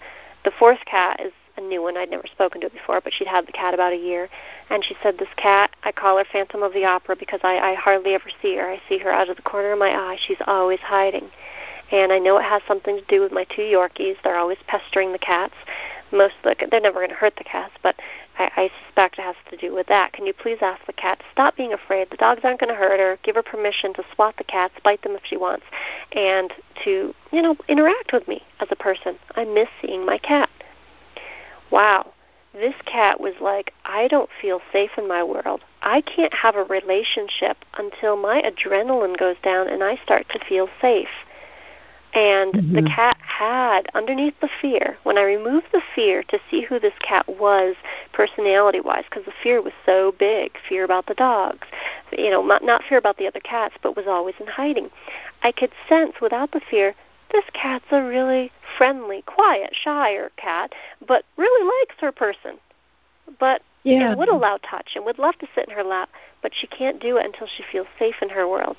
The fourth cat is a new one. I'd never spoken to it before, but she'd had the cat about a year. And she said, This cat, I call her Phantom of the Opera because I, I hardly ever see her. I see her out of the corner of my eye. She's always hiding. And I know it has something to do with my two Yorkies. They're always pestering the cats. Most of the, they're never going to hurt the cats, but I, I suspect it has to do with that. Can you please ask the cat to stop being afraid? The dogs aren't going to hurt her. Give her permission to swat the cats, bite them if she wants, and to, you know, interact with me as a person. I miss seeing my cat. Wow. This cat was like, I don't feel safe in my world. I can't have a relationship until my adrenaline goes down and I start to feel safe. And mm-hmm. the cat had, underneath the fear, when I removed the fear to see who this cat was personality wise, because the fear was so big fear about the dogs, you know, not, not fear about the other cats, but was always in hiding. I could sense without the fear this cat's a really friendly, quiet, shyer cat, but really likes her person. But yeah. and would allow touch and would love to sit in her lap, but she can't do it until she feels safe in her world.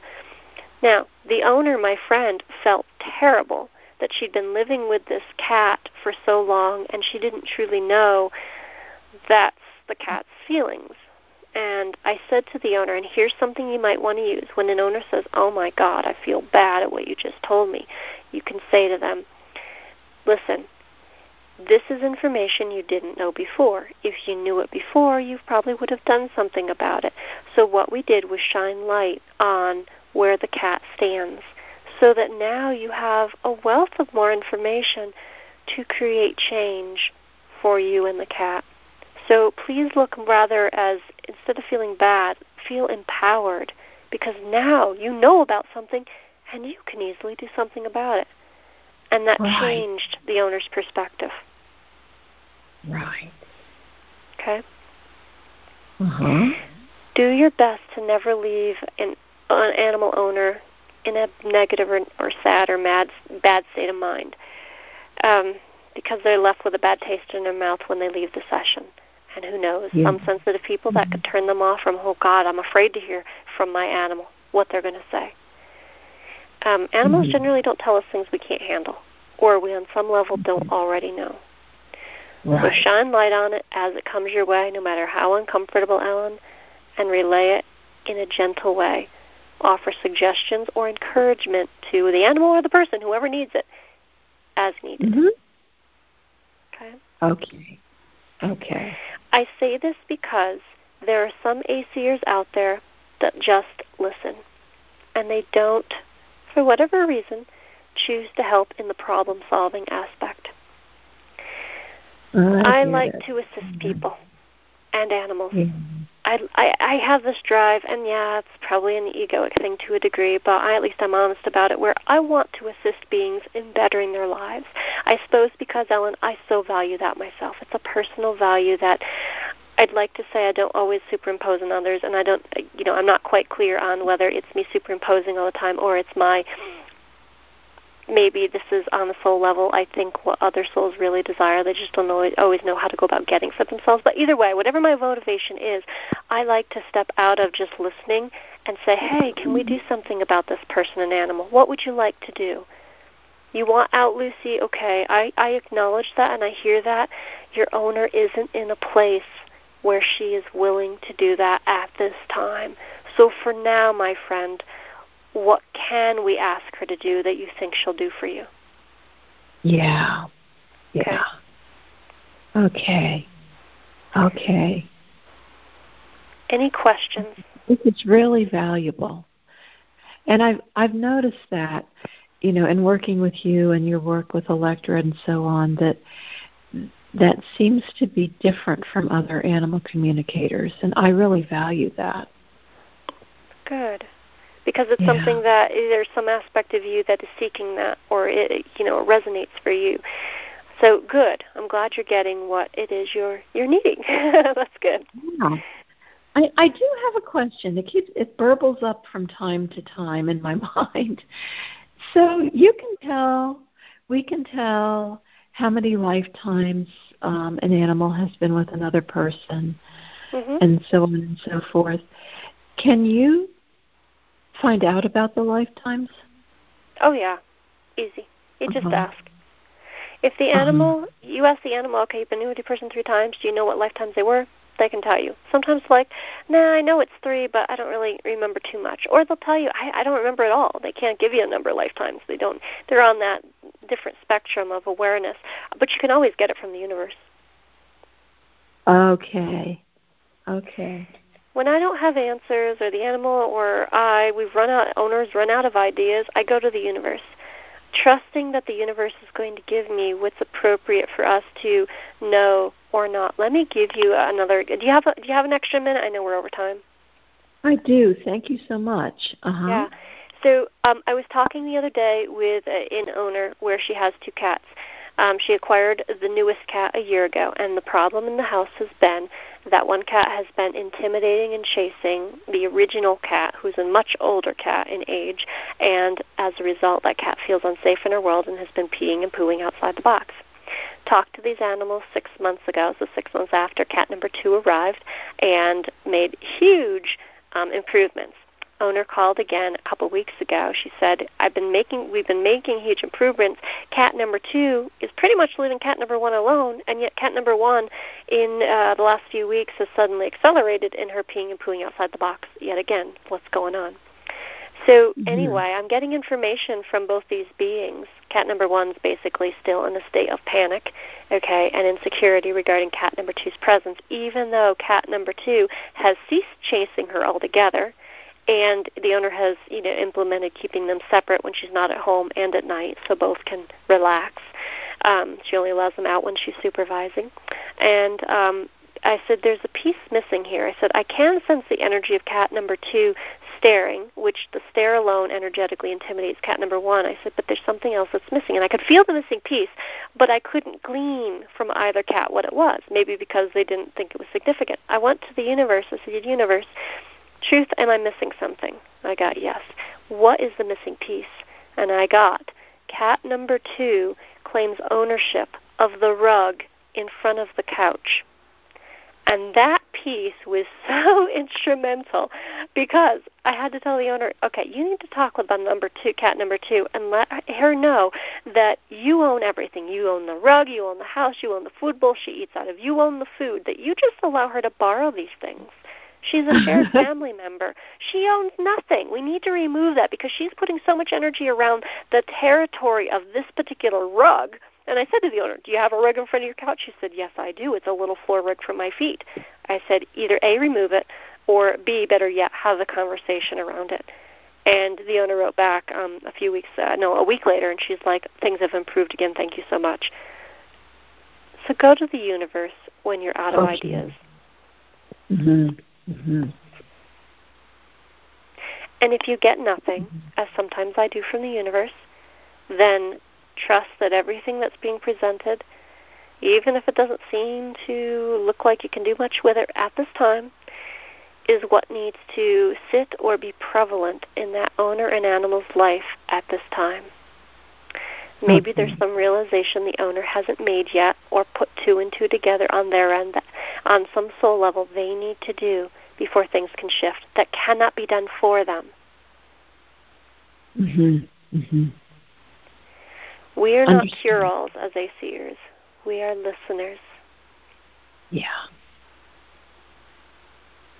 Now, the owner, my friend, felt terrible that she'd been living with this cat for so long and she didn't truly know that's the cat's feelings. And I said to the owner, and here's something you might want to use. When an owner says, Oh my God, I feel bad at what you just told me, you can say to them, Listen, this is information you didn't know before. If you knew it before, you probably would have done something about it. So what we did was shine light on where the cat stands so that now you have a wealth of more information to create change for you and the cat. So please look rather as, instead of feeling bad, feel empowered because now you know about something and you can easily do something about it. And that right. changed the owner's perspective. Right. Okay? Uh-huh. Do your best to never leave an an animal owner in a negative or, or sad or mad bad state of mind um, because they're left with a bad taste in their mouth when they leave the session. And who knows? Yeah. Some sensitive people that could turn them off from, oh God, I'm afraid to hear from my animal what they're going to say. Um, animals mm-hmm. generally don't tell us things we can't handle, or we on some level don't already know. Right. So shine light on it as it comes your way, no matter how uncomfortable, Ellen, and relay it in a gentle way offer suggestions or encouragement to the animal or the person, whoever needs it, as needed. Mm-hmm. Okay. Okay. Okay. I say this because there are some ACers out there that just listen, and they don't, for whatever reason, choose to help in the problem solving aspect. I, I like to assist mm-hmm. people and animals. I, I I have this drive, and yeah, it's probably an egoic thing to a degree, but I, at least I'm honest about it. Where I want to assist beings in bettering their lives. I suppose because Ellen, I so value that myself. It's a personal value that I'd like to say I don't always superimpose on others, and I don't, you know, I'm not quite clear on whether it's me superimposing all the time or it's my maybe this is on the soul level. I think what other souls really desire, they just don't always, always know how to go about getting for themselves. But either way, whatever my motivation is, I like to step out of just listening and say, hey, can we do something about this person and animal? What would you like to do? You want out Lucy? Okay, I, I acknowledge that and I hear that. Your owner isn't in a place where she is willing to do that at this time. So for now, my friend, what can we ask her to do that you think she'll do for you? Yeah. Yeah. Okay. Okay. Any questions? It's really valuable. And I've I've noticed that, you know, in working with you and your work with Electra and so on, that that seems to be different from other animal communicators, and I really value that. Good because it's yeah. something that there's some aspect of you that is seeking that or it you know it resonates for you so good i'm glad you're getting what it is you're you're needing that's good yeah. I, I do have a question. It keeps it burbles up from time to time in my mind. So you can tell, we can tell how many lifetimes um, an animal has been with another person, mm-hmm. and so on and so forth. Can you find out about the lifetimes? Oh yeah, easy. You just uh-huh. ask. If the uh-huh. animal, uh-huh. you ask the animal, okay, you've been annuity person three times. Do you know what lifetimes they were? They can tell you. Sometimes like, nah, I know it's three, but I don't really remember too much. Or they'll tell you, I, I don't remember at all. They can't give you a number of lifetimes. They don't. They're on that different spectrum of awareness. But you can always get it from the universe. Okay. Okay. When I don't have answers, or the animal, or I, we've run out, owners run out of ideas, I go to the universe, trusting that the universe is going to give me what's appropriate for us to know or not. Let me give you another. Do you have a, Do you have an extra minute? I know we're over time. I do. Thank you so much. Uh-huh. Yeah. So um, I was talking the other day with an owner where she has two cats, um, she acquired the newest cat a year ago, and the problem in the house has been that one cat has been intimidating and chasing the original cat, who's a much older cat in age, and as a result, that cat feels unsafe in her world and has been peeing and pooing outside the box. Talked to these animals six months ago, so six months after cat number two arrived, and made huge um, improvements owner called again a couple of weeks ago. She said, "I've been making we've been making huge improvements. Cat number 2 is pretty much leaving cat number 1 alone, and yet cat number 1 in uh, the last few weeks has suddenly accelerated in her peeing and pooing outside the box yet again. What's going on?" So mm-hmm. anyway, I'm getting information from both these beings. Cat number one's basically still in a state of panic, okay, and insecurity regarding cat number two's presence, even though cat number two has ceased chasing her altogether and the owner has you know implemented keeping them separate when she's not at home and at night so both can relax um she only allows them out when she's supervising and um I said, there's a piece missing here. I said, I can sense the energy of cat number two staring, which the stare alone energetically intimidates cat number one. I said, but there's something else that's missing. And I could feel the missing piece, but I couldn't glean from either cat what it was, maybe because they didn't think it was significant. I went to the universe. I said, universe, Truth, am I missing something? I got yes. What is the missing piece? And I got cat number two claims ownership of the rug in front of the couch. And that piece was so instrumental because I had to tell the owner, okay, you need to talk with number two, cat number two, and let her know that you own everything. You own the rug, you own the house, you own the food bowl she eats out of, you own the food. That you just allow her to borrow these things. She's a shared family member. She owns nothing. We need to remove that because she's putting so much energy around the territory of this particular rug. And I said to the owner, Do you have a rug in front of your couch? She said, Yes, I do. It's a little floor rug for my feet. I said, Either A, remove it, or B, better yet, have a conversation around it. And the owner wrote back um, a few weeks, uh, no, a week later, and she's like, Things have improved again. Thank you so much. So go to the universe when you're out of okay. ideas. Mm-hmm. Mm-hmm. And if you get nothing, as sometimes I do from the universe, then trust that everything that's being presented, even if it doesn't seem to look like you can do much with it at this time, is what needs to sit or be prevalent in that owner and animal's life at this time. Maybe there's some realization the owner hasn't made yet or put two and two together on their end that on some soul level they need to do before things can shift that cannot be done for them. Mhm. Mhm. We are not cure-alls as ACers. We are listeners. Yeah.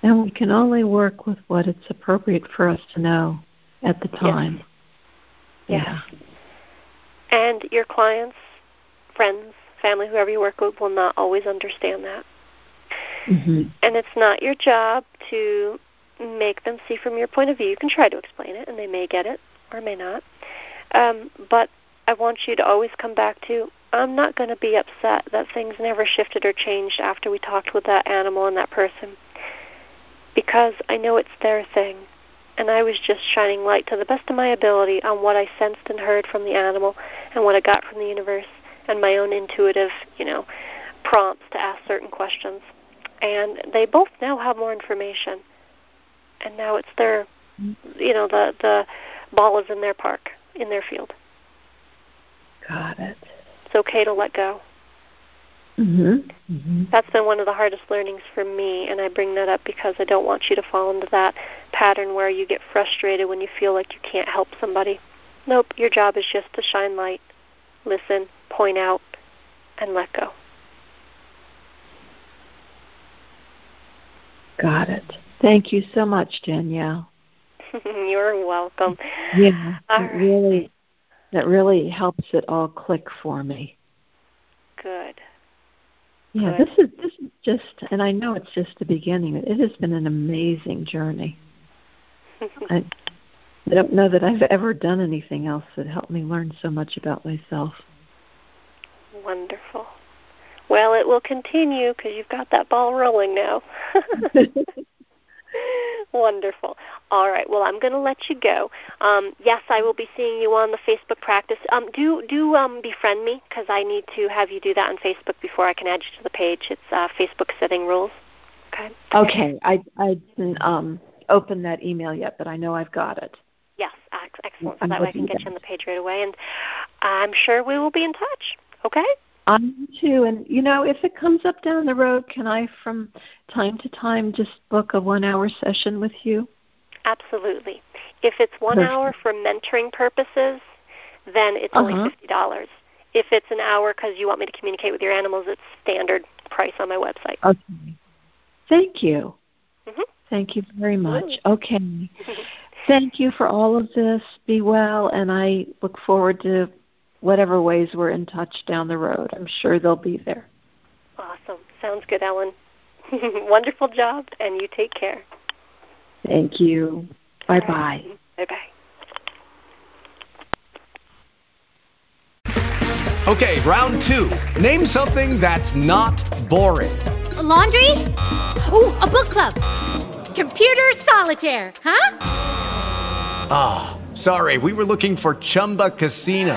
And we can only work with what it's appropriate for us to know at the time. Yes. Yeah. And your clients, friends, family, whoever you work with, will not always understand that. Mm-hmm. And it's not your job to make them see from your point of view. You can try to explain it, and they may get it or may not. Um, but I want you to always come back to I'm not going to be upset that things never shifted or changed after we talked with that animal and that person because I know it's their thing and I was just shining light to the best of my ability on what I sensed and heard from the animal and what I got from the universe and my own intuitive, you know, prompts to ask certain questions. And they both now have more information. And now it's their you know, the the ball is in their park, in their field. Got it. It's okay to let go. Mm-hmm. Mm-hmm. That's been one of the hardest learnings for me, and I bring that up because I don't want you to fall into that pattern where you get frustrated when you feel like you can't help somebody. Nope, your job is just to shine light, listen, point out, and let go. Got it. Thank you so much, Danielle. You're welcome. Yeah, All it right. really that really helps it all click for me. Good. Yeah, this is this is just, and I know it's just the beginning. But It has been an amazing journey. I, I don't know that I've ever done anything else that helped me learn so much about myself. Wonderful. Well, it will continue because you've got that ball rolling now. Wonderful. All right. Well, I'm going to let you go. Um, yes, I will be seeing you on the Facebook practice. Um, do do um, befriend me because I need to have you do that on Facebook before I can add you to the page. It's uh, Facebook setting rules. Okay. okay, I I didn't um, open that email yet, but I know I've got it. Yes. Excellent. So I'm that way I can get you on the page right away, and I'm sure we will be in touch. Okay. I am too, and you know, if it comes up down the road, can I, from time to time, just book a one-hour session with you? Absolutely. If it's one Perfect. hour for mentoring purposes, then it's only Uh-huh. fifty dollars. If it's an hour because you want me to communicate with your animals, it's standard price on my website. Okay. Thank you. Mhm. Thank you very much. Okay. Thank you for all of this. Be well, and I look forward to whatever ways we're in touch down the road. I'm sure they'll be there. Awesome. Sounds good, Ellen. Wonderful job, and you take care. Thank you. Bye bye. Bye bye. Okay, round two. Name something that's not boring. A laundry? Ooh, a book club. Computer solitaire, huh? Ah, sorry, we were looking for Chumba Casino.